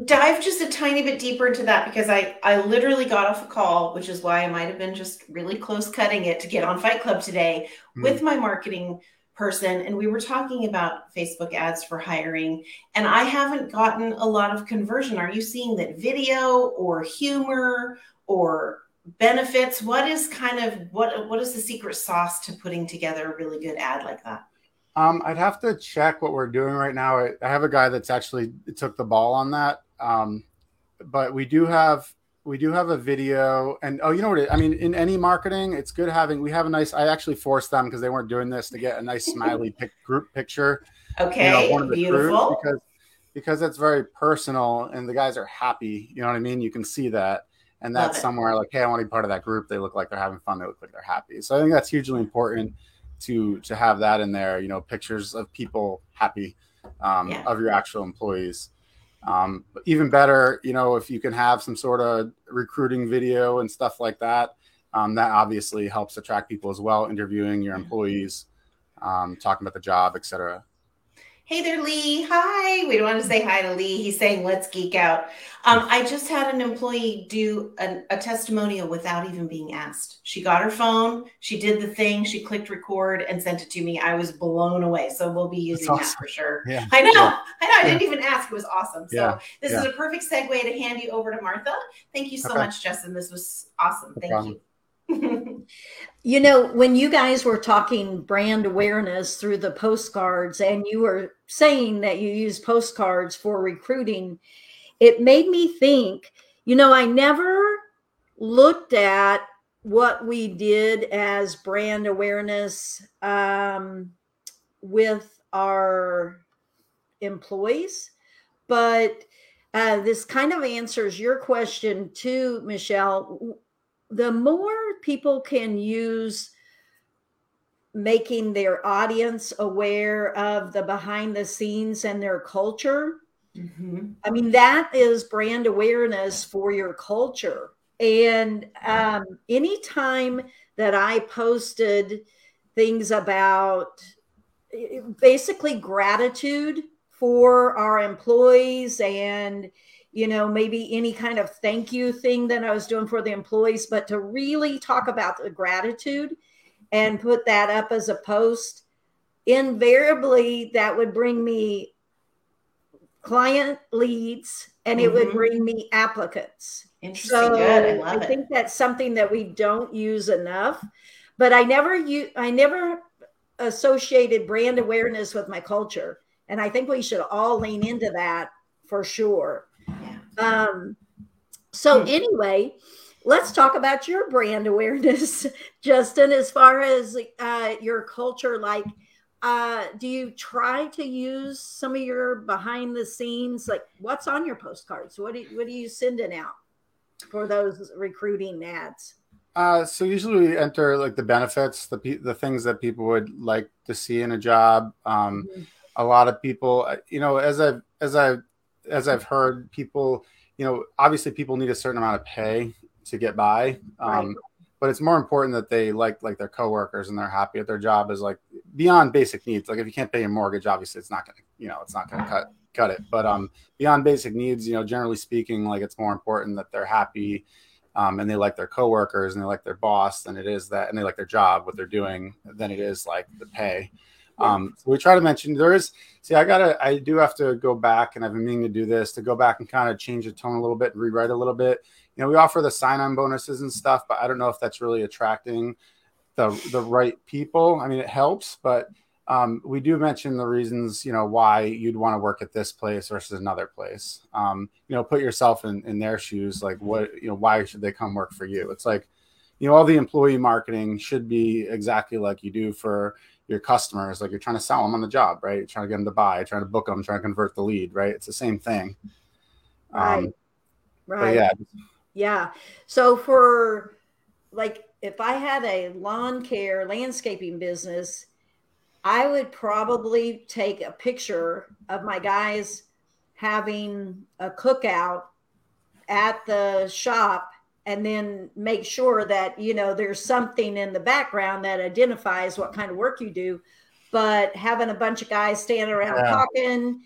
dive just a tiny bit deeper into that because I I literally got off a call, which is why I might have been just really close cutting it to get on Fight Club today Hmm. with my marketing person and we were talking about Facebook ads for hiring and I haven't gotten a lot of conversion. Are you seeing that video or humor or benefits what is kind of what what is the secret sauce to putting together a really good ad like that? Um, I'd have to check what we're doing right now. I, I have a guy that's actually took the ball on that. Um, but we do have we do have a video, and oh, you know what? It, I mean, in any marketing, it's good having. We have a nice. I actually forced them because they weren't doing this to get a nice smiley pic, group picture. Okay, you know, one of the beautiful. because because it's very personal, and the guys are happy. You know what I mean? You can see that, and that's somewhere like, hey, I want to be part of that group. They look like they're having fun. They look like they're happy. So I think that's hugely important to to have that in there. You know, pictures of people happy um, Yeah. of your actual employees. Um, but even better, you know, if you can have some sort of recruiting video and stuff like that, um, that obviously helps attract people as well. Interviewing your employees, um, talking about the job, etc. Hey there, Lee. Hi. We don't want to say hi to Lee. He's saying, let's geek out. Um, I just had an employee do an, a testimonial without even being asked. She got her phone, she did the thing, she clicked record and sent it to me. I was blown away. So we'll be using awesome. that for sure. Yeah. I know. Yeah. I know. I didn't even ask. It was awesome. So Yeah. this Yeah. is a perfect segue to hand you over to Martha. Thank you so Okay. much, Justin. This was awesome. No Thank problem. you. You know, when you guys were talking brand awareness through the postcards and you were saying that you use postcards for recruiting, it made me think, you know, I never looked at what we did as brand awareness um, with our employees, but uh, this kind of answers your question too, Michelle. The more people can use making their audience aware of the behind the scenes and their culture, Mhm. I mean, that is brand awareness for your culture. And um, anytime that I posted things about basically gratitude for our employees and, you know, maybe any kind of thank you thing that I was doing for the employees, but to really talk about the gratitude and put that up as a post, invariably that would bring me client leads and it would Mhm. bring me applicants. Interesting. So Good. I love it. think that's something that we don't use enough. But I never you I never associated brand awareness with my culture. And I think we should all lean into that for sure. Um, so Hmm. anyway, let's talk about your brand awareness, Justin, as far as uh, your culture. Like, uh, do you try to use some of your behind the scenes? Like, what's on your postcards? What do you, what are you sending out for those recruiting ads? Uh, so usually we enter like the benefits, the pe- the things that people would like to see in a job. Um, Mhm. a lot of people, uh, you know, as I've as I as I've heard people, you know, obviously people need a certain amount of pay to get by. Um, Right. But it's more important that they like like their coworkers and they're happy at their job is like beyond basic needs. Like if you can't pay your mortgage, obviously it's not gonna, you know, it's not gonna cut cut it. But um, beyond basic needs, you know, generally speaking, like it's more important that they're happy um, and they like their coworkers and they like their boss than it is that, and they like their job, what they're doing, than it is like the pay. Um, so we try to mention there is. See, I gotta, I do have to go back, and I've been meaning to do this to go back and kind of change the tone a little bit, and rewrite a little bit. You know, we offer the sign-on bonuses and stuff, but I don't know if that's really attracting the the right people. I mean, it helps, but um, we do mention the reasons, you know, why you'd want to work at this place versus another place. Um, you know, put yourself in, in their shoes. Like, what, you know, why should they come work for you? It's like, you know, all the employee marketing should be exactly like you do for your customers. Like, you're trying to sell them on the job, right? You're trying to get them to buy, trying to book them, trying to convert the lead, right? It's the same thing. Right. Um, Right. yeah, Yeah. So for like if I had a lawn care landscaping business, I would probably take a picture of my guys having a cookout at the shop and then make sure that you know there's something in the background that identifies what kind of work you do but having a bunch of guys standing around Yeah. talking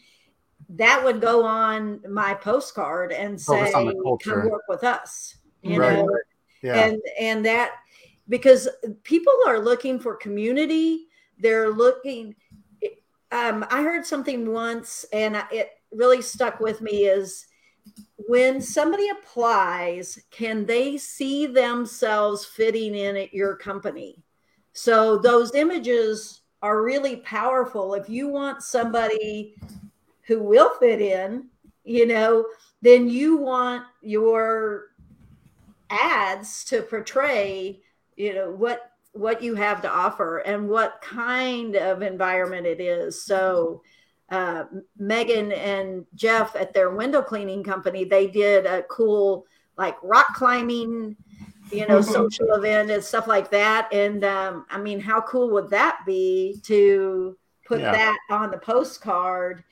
that would go on my postcard and say Focus on the come work with us you Right. know yeah. and and that because people are looking for community they're looking um, i heard something once and it really stuck with me is when somebody applies can they see themselves fitting in at your company? So those images are really powerful. If you want somebody who will fit in you know then you want your ads to portray you know what what you have to offer and what kind of environment it is. So uh, megan and jeff at their window cleaning company they did a cool like rock climbing you know social event and stuff like that and um, i mean how cool would that be to put Yeah. that on the postcard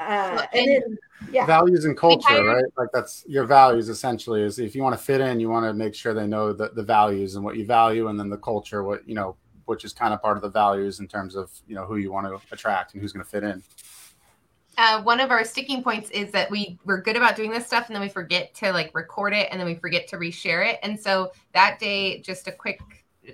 uh, and and- then yeah values and culture, hired- right? Like that's your values essentially is if you want to fit in, you want to make sure they know the, the values and what you value and then the culture, what you know, which is kind of part of the values in terms of you know who you want to attract and who's going to fit in. uh, one of our sticking points is that we we're good about doing this stuff and then we forget to like record it and then we forget to reshare it. And so that day just a quick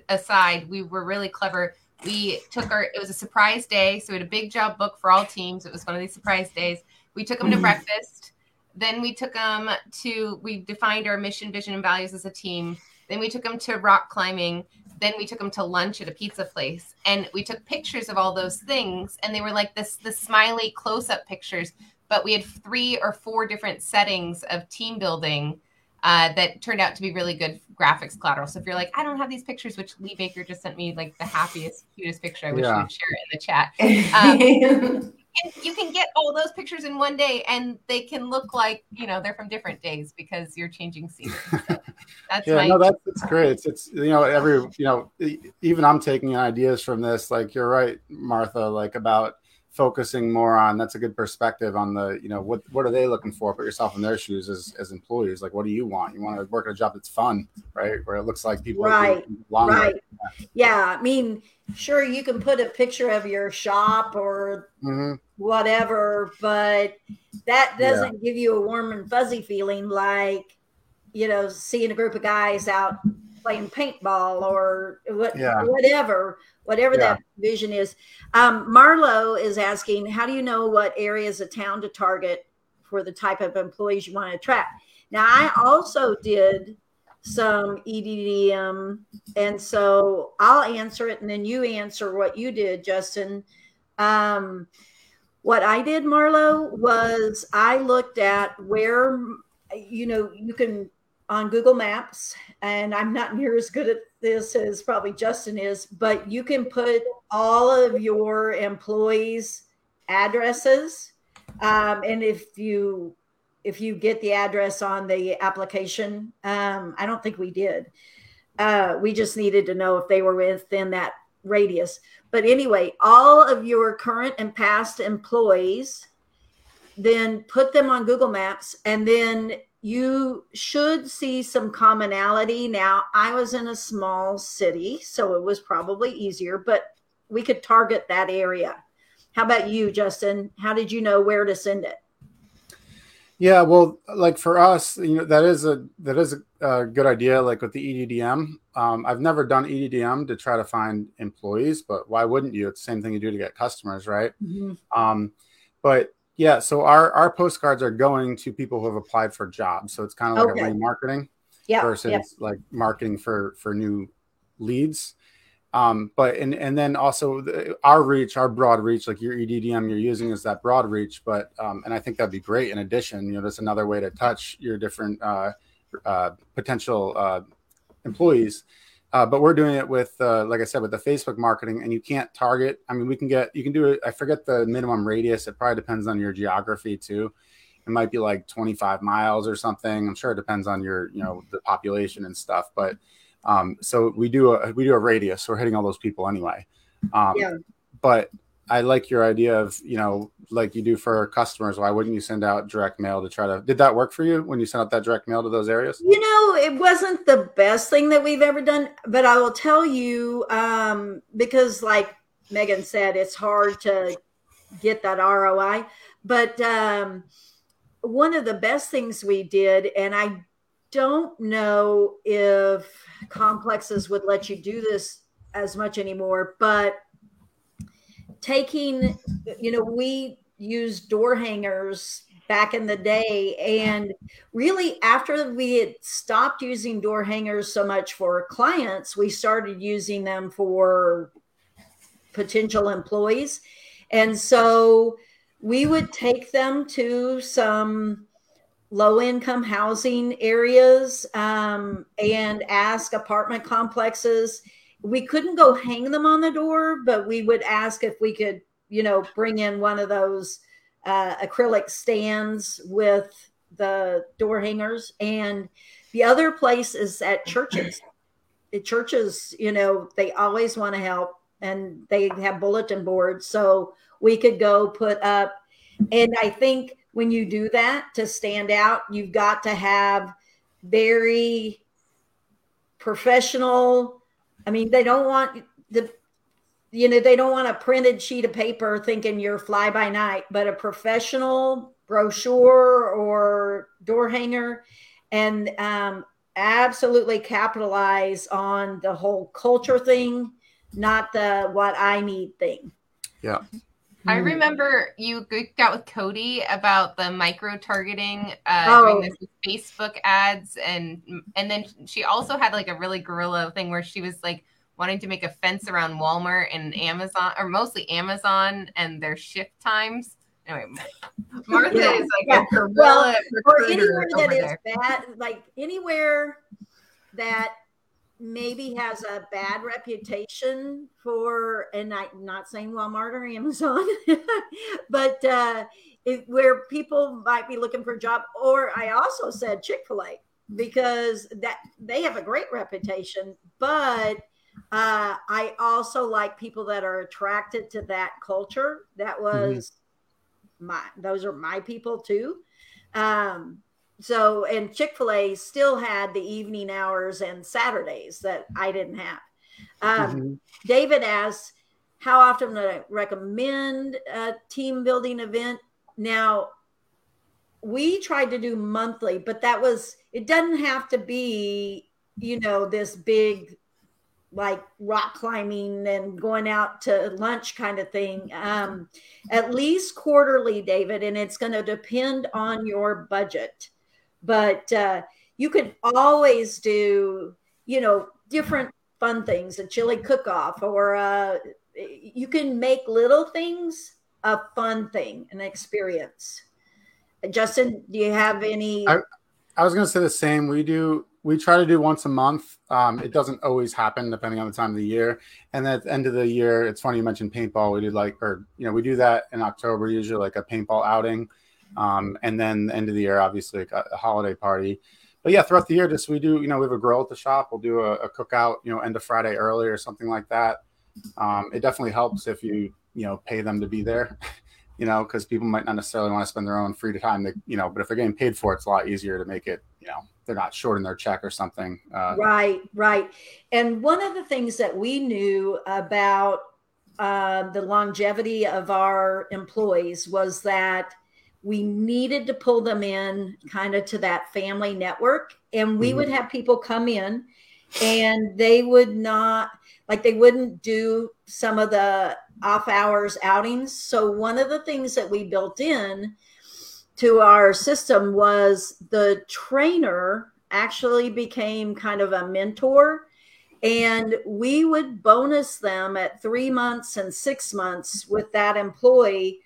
aside we were really clever. We took our it was a surprise day so we had a big job book for all teams. It was one of these surprise days. We took them to Mhm. breakfast. Then we took them to we defined our mission vision and values as a team. Then we took them to rock climbing then we took them to lunch at a pizza place and we took pictures of all those things and they were like this the smiley close-up pictures but we had three or four different settings of team building uh, that turned out to be really good graphics collateral. So if you're like i don't have these pictures which lee baker just sent me like the happiest cutest picture i wish Yeah. you would share it in the chat. Um, and you can get all those pictures in one day and they can look like you know they're from different days because you're changing scenery so that's yeah my no that's, that's great. It's, it's you know every you know even i'm taking ideas from this like you're right martha like about focusing more on that's a good perspective on the you know what what are they looking for? Put yourself in their shoes as as employees. Like what do you want? You want to work at a job that's fun right? Where it looks like people Right, right. Yeah. I mean, sure, you can put a picture of your shop or hmm whatever, but that doesn't give you a warm and fuzzy feeling like, you know, seeing a group of guys out playing paintball or what, Yeah. whatever, whatever Yeah. that vision is. Um, Marlo is asking, how do you know what areas of town to target for the type of employees you want to attract? Now, I also did some EDDM, and so I'll answer it, and then you answer what you did, Justin. Um, what I did, Marlo, was I looked at where, you know, you can on Google Maps, and I'm not near as good at this as probably Justin is, but you can put all of your employees' addresses. Um, and if you if you get the address on the application, um, I don't think we did. Uh, we just needed to know if they were within that radius. But anyway, all of your current and past employees, then put them on Google Maps, and then you should see some commonality. Now, I was in a small city, so it was probably easier, but we could target that area. How about you, Justin? How did you know where to send it? Yeah, well, like for us, you know, that is a that is a, a good idea. Like with the EDDM, um, I've never done EDDM to try to find employees, but why wouldn't you? It's the same thing you do to get customers, right? Um, but yeah, so our our postcards are going to people who have applied for jobs, so it's kind of like Okay. a remarketing Yeah. versus yeah. like marketing for for new leads. Um, but and and then also the, our reach, our broad reach, like your EDDM you're using is that broad reach. But um, and I think that'd be great. In addition, you know, that's another way to touch your different uh, uh, potential uh, employees. Uh, but we're doing it with, uh, like I said, with the Facebook marketing, and you can't target. I mean, we can get, you can do it. I forget the minimum radius. It probably depends on your geography too. It might be like 25 miles or something. I'm sure it depends on your, you know, the population and stuff. But um, so we do a we do a radius. We're hitting all those people anyway. Um, Yeah. But I like your idea of, you know, like you do for customers. Why wouldn't you send out direct mail to try to? Did that work for you when you sent out that direct mail to those areas? You know, it wasn't the best thing that we've ever done, but I will tell you um, because, like Megan said, it's hard to get that ROI. But um, one of the best things we did, and I don't know if complexes would let you do this as much anymore, but taking, you know, we used door hangers back in the day. And really after we had stopped using door hangers so much for clients we started using them for potential employees. And so we would take them to some low income housing areas um, and ask apartment complexes we couldn't go hang them on the door but we would ask if we could you know bring in one of those uh, acrylic stands with the door hangers. And the other place is at churches. The churches you know they always want to help and they have bulletin boards so we could go put up. And i think when you do that to stand out you've got to have very professional i mean they don't want the you know, they don't want a printed sheet of paper thinking you're fly by night, but a professional brochure or door hanger and um, absolutely capitalize on the whole culture thing, not the what I need thing. Yeah. I Hmm. remember you geeked out with Cody about the micro targeting, uh, Oh. doing this Facebook ads, and and then she also had like a really guerrilla thing where she was like wanting to make a fence around Walmart and Amazon, or mostly Amazon and their shift times. Anyway, Martha Yeah. is like Yeah. a guerrilla Well, or anywhere that is bad, like anywhere that maybe has a bad reputation for, and I'm not saying Walmart or Amazon, but uh, it, where people might be looking for a job. Or I also said Chick Fil A because that they have a great reputation, but uh, I also like people that are attracted to that culture. That was my; those are my people too. Um, so, and Chick fil A still had the evening hours and Saturdays that I didn't have. Um, Mhm. David asks, How often would I recommend a team building event? Now, we tried to do monthly, but that was, it doesn't have to be, you know, this big like rock climbing and going out to lunch kind of thing. Um, at least quarterly, David, and it's going to depend on your budget. But uh, you could always do, you know, different fun things, a chili cook off, or uh, you can make little things a fun thing, an experience. Justin, do you have any? I- I was going to say the same. We do. We try to do once a month. Um, it doesn't always happen depending on the time of the year. And at the end of the year, it's funny you mentioned paintball. We do like, or you know, we do that in October usually, like a paintball outing. Um, and then the end of the year, obviously, a, a holiday party. But yeah, throughout the year, just we do. You know, we have a grill at the shop. We'll do a, a cookout. You know, end of Friday early or something like that. Um, it definitely helps if you you know pay them to be there. you know, because people might not necessarily want to spend their own free time. That you know, but if they're getting paid for it, it's a lot easier to make it. You know, they're not short in their check or something. Uh, Right, right. And one of the things that we knew about uh, the longevity of our employees was that we needed to pull them in kind of to that family network. And we Mhm. would have people come in and they would not, like, they wouldn't do some of the off hours outings. So, one of the things that we built in to our system was the trainer actually became kind of a mentor and we would bonus them at three months and six months with that employee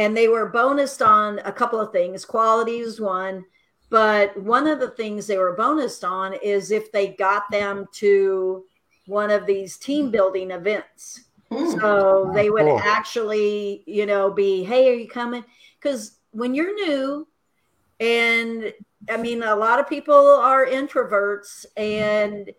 and they were bonused on a couple of things quality is one but one of the things they were bonused on is if they got them to one of these team building events Hmm. so they would Cool. actually, you know, be, hey, are you coming? Because when you're new, and I mean, a lot of people are introverts and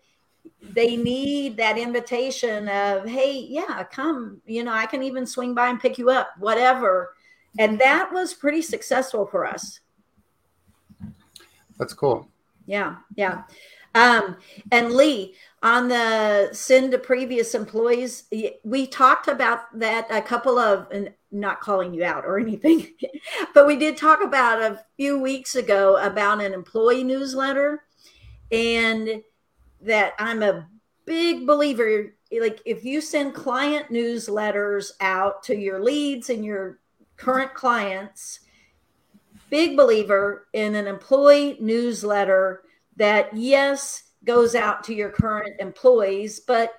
they need that invitation of, hey, yeah, come. You know, I can even swing by and pick you up, whatever. And that was pretty successful for us. that's cool. Yeah, yeah. Um, and Lee, on the send to previous employees, we talked about that a couple of, and not calling you out or anything, but we did talk about a few weeks ago about an employee newsletter, and that I'm a big believer. Like, if you send client newsletters out to your leads and your current clients, big believer in an employee newsletter that yes goes out to your current employees but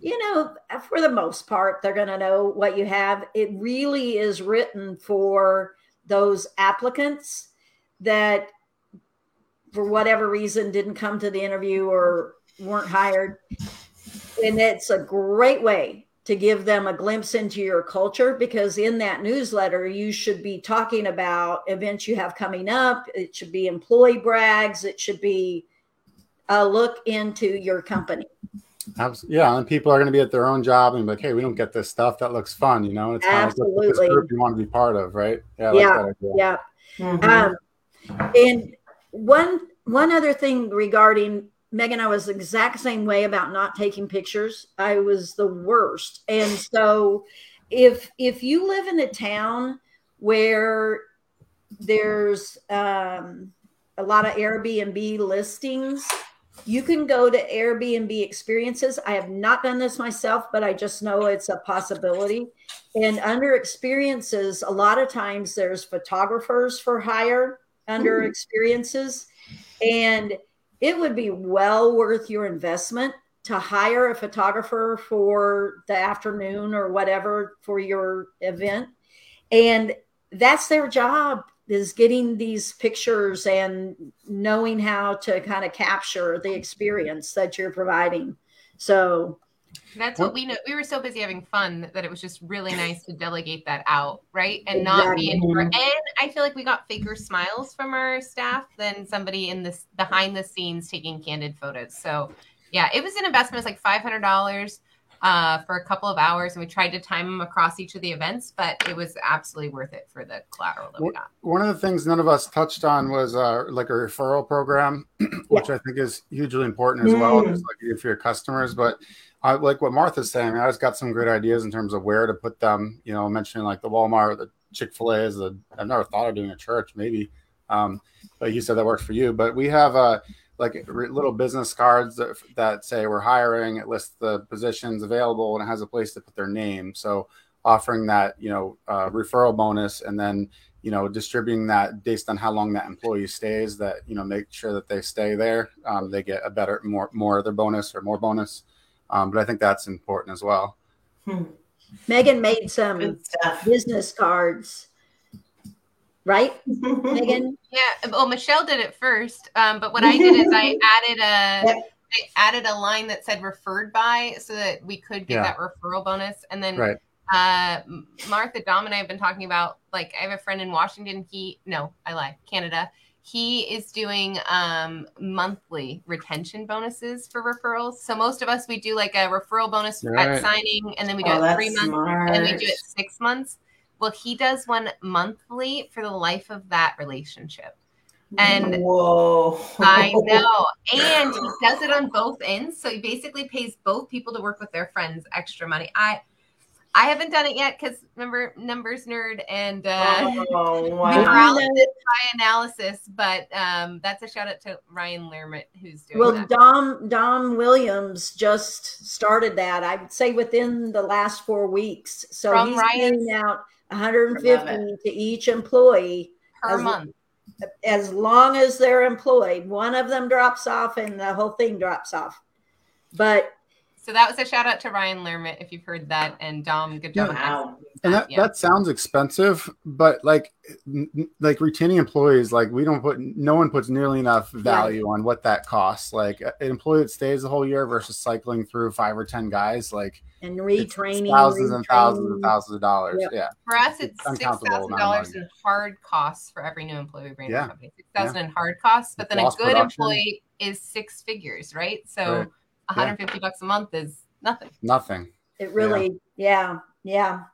you know for the most part they're going to know what you have. It really is written for those applicants that for whatever reason didn't come to the interview or weren't hired. And it's a great way to give them a glimpse into your culture because in that newsletter you should be talking about events you have coming up it should be employee brags it should be a look into your company Abs- Yeah, and people are going to be at their own job and be like, hey, we don't get this stuff. That looks fun, you know. It's kind of like this group you want to be part of, right? Yeah, I like Yeah, that idea. yeah Mhm. Um, and one one other thing regarding Megan, I was the exact same way about not taking pictures. I was the worst. And so if if you live in a town where there's um, a lot of Airbnb listings, you can go to Airbnb experiences. I have not done this myself, but I just know it's a possibility. And under experiences, a lot of times there's photographers for hire under experiences. And it would be well worth your investment to hire a photographer for the afternoon or whatever for your event. And that's their job is getting these pictures and knowing how to kind of capture the experience that you're providing. So That's what we know. We were so busy having fun that it was just really nice to delegate that out, right? And not be in. Exactly. And I feel like we got faker smiles from our staff than somebody in this behind the scenes taking candid photos. So, yeah, it was an investment. It was like five hundred dollars uh, for a couple of hours, and we tried to time them across each of the events, but it was absolutely worth it for the collateral that we got. One of the things none of us touched on was uh, like a referral program, which I think is hugely important as well, Mm. just like you do for your customers. But uh, like what Martha's saying, I just got some great ideas in terms of where to put them. You know, mentioning like the Walmart, the Chick Fil A is the. I've never thought of doing a church, maybe, um, but you said that works for you. But we have uh, like re- little business cards that, that say we're hiring. It lists the positions available and it has a place to put their name. So offering that you know uh, referral bonus and then you know distributing that based on how long that employee stays that you know make sure that they stay there um, they get a better more more of their bonus or more bonus um, but i think that's important as well Megan made some business cards, right, Megan? Yeah, well, Michelle did it first, um, but what I did is I added a Yep. I added a line that said referred by, so that we could get Yeah. that referral bonus. And then Right. uh, Martha Dom and I have been talking about like I have a friend in Washington. He no, I lie, Canada. He is doing um, monthly retention bonuses for referrals. So most of us we do like a referral bonus Right. at signing, and then we do Oh, it three months, smart. and we do it six months. Well, he does one monthly for the life of that relationship. And whoa, I know. And he does it on both ends. So he basically pays both people to work with their friends extra money. I I haven't done it yet because remember numbers nerd and uh Oh, wow. paralysis by analysis, but um that's a shout out to Ryan Lermit who's doing Well, that. Dom Dom Williams just started that. I would say within the last four weeks. So From he's Ryan's- paying out 150 to each employee per as- month. as long as they're employed. One of them drops off, and the whole thing drops off. But So that was a shout out to Ryan Lermit if you've heard that. And Dom, good job. on Wow. and that, Yeah. that sounds expensive but like n- n- like retaining employees like we don't put no one puts nearly enough value on what that costs like an employee that stays the whole year versus cycling through five or ten guys like and it's retraining, thousands and thousands and thousands of dollars Yep. yeah For us, it's It's six uncountable thousand amount of dollars in hard costs for every new employee we bring in Yeah. the company. Six thousand in hard costs, but then a good production. employee is six figures, right? So Right. One hundred fifty bucks a month is nothing. nothing It really, yeah, yeah.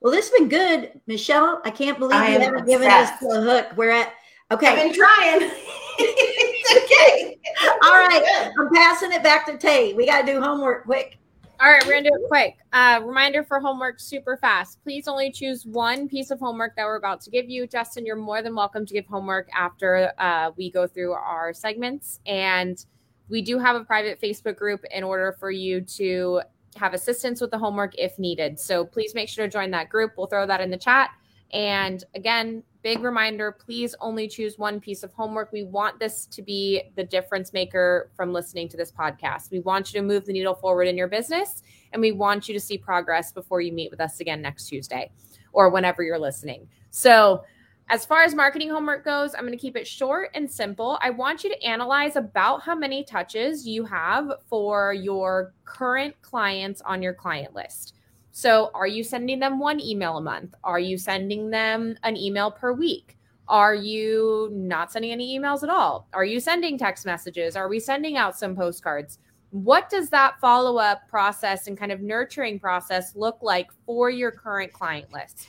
Well, this has been good, Michelle. I can't believe I you haven't given us obsessed. the hook. We're at okay. I've been trying. it's okay. All right, I'm passing it back to Tay. We got to do homework quick. All right, we're gonna do it quick. Uh, reminder for homework super fast. Please only choose one piece of homework that we're about to give you. Justin, you're more than welcome to give homework after uh, we go through our segments. And we do have a private Facebook group in order for you to have assistance with the homework if needed. So please make sure to join that group. We'll throw that in the chat. And again, big reminder please only choose one piece of homework. We want this to be the difference maker from listening to this podcast. We want you to move the needle forward in your business, and we want you to see progress before you meet with us again next Tuesday or whenever you're listening. So, as far as marketing homework goes, I'm going to keep it short and simple. I want you to analyze about how many touches you have for your current clients on your client list. So, are you sending them one email a month? Are you sending them an email per week? Are you not sending any emails at all? Are you sending text messages? Are we sending out some postcards? What does that follow up process and kind of nurturing process look like for your current client list?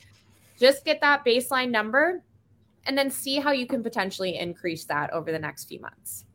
Just get that baseline number and then see how you can potentially increase that over the next few months.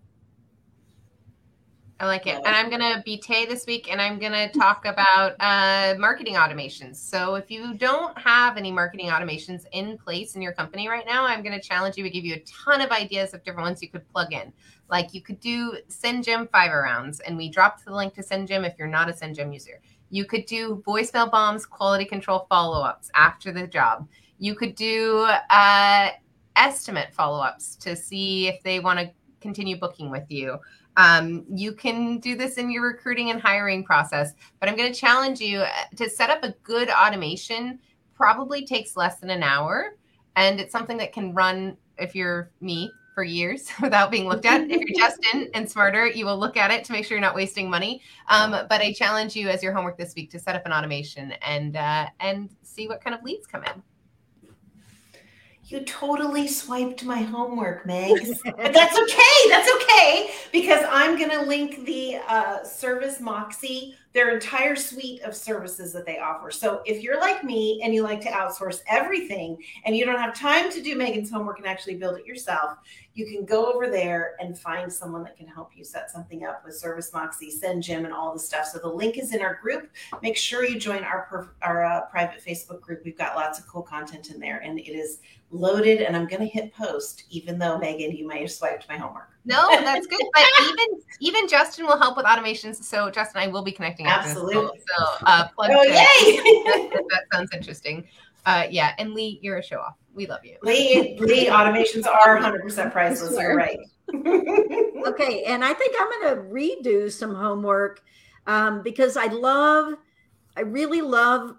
I like it. And I'm going to be Tay this week and I'm going to talk about uh, marketing automations. So if you don't have any marketing automations in place in your company right now, I'm going to challenge you to give you a ton of ideas of different ones you could plug in. Like you could do SendJim Five Arounds, and we dropped the link to SendJim if you're not a SendJim user. You could do voicemail bombs, quality control follow ups after the job. You could do uh, estimate follow ups to see if they want to continue booking with you. Um, you can do this in your recruiting and hiring process, but I'm going to challenge you uh, to set up a good automation. Probably takes less than an hour, and it's something that can run if you're me for years without being looked at. if you're Justin and smarter, you will look at it to make sure you're not wasting money. Um, but I challenge you as your homework this week to set up an automation and uh, and see what kind of leads come in. You totally swiped my homework, Megs. but that's okay. That's okay because I'm going to link the uh, Service Moxie, their entire suite of services that they offer. So if you're like me and you like to outsource everything and you don't have time to do Megan's homework and actually build it yourself, you can go over there and find someone that can help you set something up with Service Moxie, SendJim, and all the stuff. So the link is in our group. Make sure you join our our uh, private Facebook group. We've got lots of cool content in there, and it is loaded. And I'm going to hit post, even though Megan, you might have swiped my homework. No, that's good. But even even Justin will help with automations. So Justin, I will be connecting. after. Absolutely. So uh, plug Oh, to- yay! that sounds interesting. Uh, yeah, and Lee, you're a show off. We love you. Lee, Lee, automations are 100% priceless. You're right. Okay, and I think I'm going to redo some homework um, because I love, I really love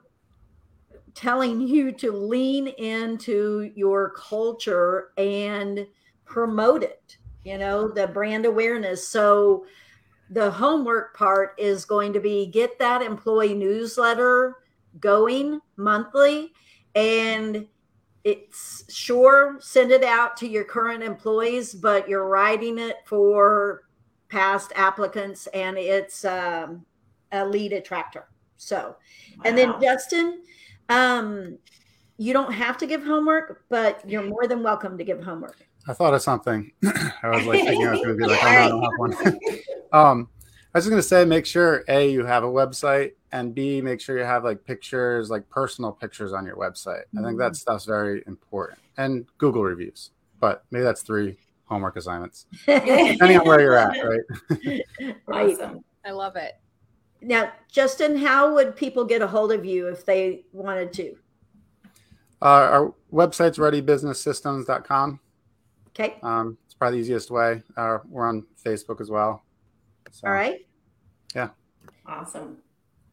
telling you to lean into your culture and promote it, you know, the brand awareness. So the homework part is going to be get that employee newsletter going monthly and it's sure send it out to your current employees but you're writing it for past applicants and it's um, a lead attractor so and then justin um, you don't have to give homework but you're more than welcome to give homework I thought of something. I was like thinking I was going to be like, I don't have one. um, I was just going to say, make sure a you have a website, and b make sure you have like pictures, like personal pictures on your website. I think that stuff's very important, and Google reviews. But maybe that's three homework assignments, depending on where you're at, right? right Awesome. I love it. now justin how would people get a hold of you if they wanted to Uh, our website's readybusinesssystems.com. okay Um, it's probably the easiest way. Uh, we're on Facebook as well. So, all right Yeah. Awesome.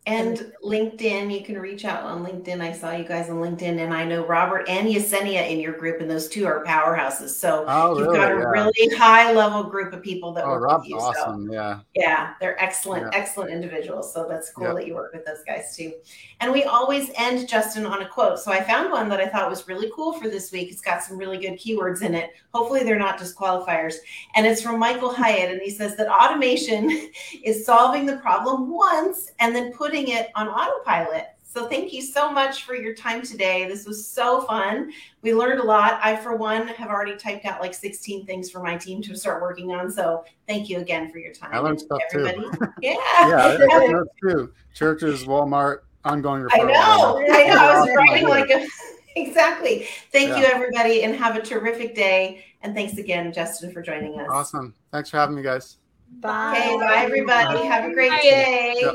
And LinkedIn, you can reach out on LinkedIn. I saw you guys on LinkedIn, and I know Robert and Yesenia in your group, and those two are powerhouses. So Oh, you've really? got a Yeah. really high level group of people that Oh, work Rob's with you. So awesome. Yeah. Yeah, they're excellent, Yeah. excellent individuals. So that's cool Yeah. that you work with those guys too. And we always end Justin on a quote. So I found one that I thought was really cool for this week. It's got some really good keywords in it. Hopefully, they're not disqualifiers. And it's from Michael Hyatt. And he says that automation is solving the problem once and then putting it on autopilot. So thank you so much for your time today. This was so fun. We learned a lot. I, for one, have already typed out like 16 things for my team to start working on. So thank you again for your time. I learned And stuff too. Yeah. Yeah. I- I know too. Churches, Walmart, ongoing I know. I know. I was writing like a exactly. Thank you, everybody, and have a terrific day. And thanks again, Justin, for joining us. Awesome. Thanks for having me, guys. bye Okay, bye everybody. Have a great Bye. day. Yep.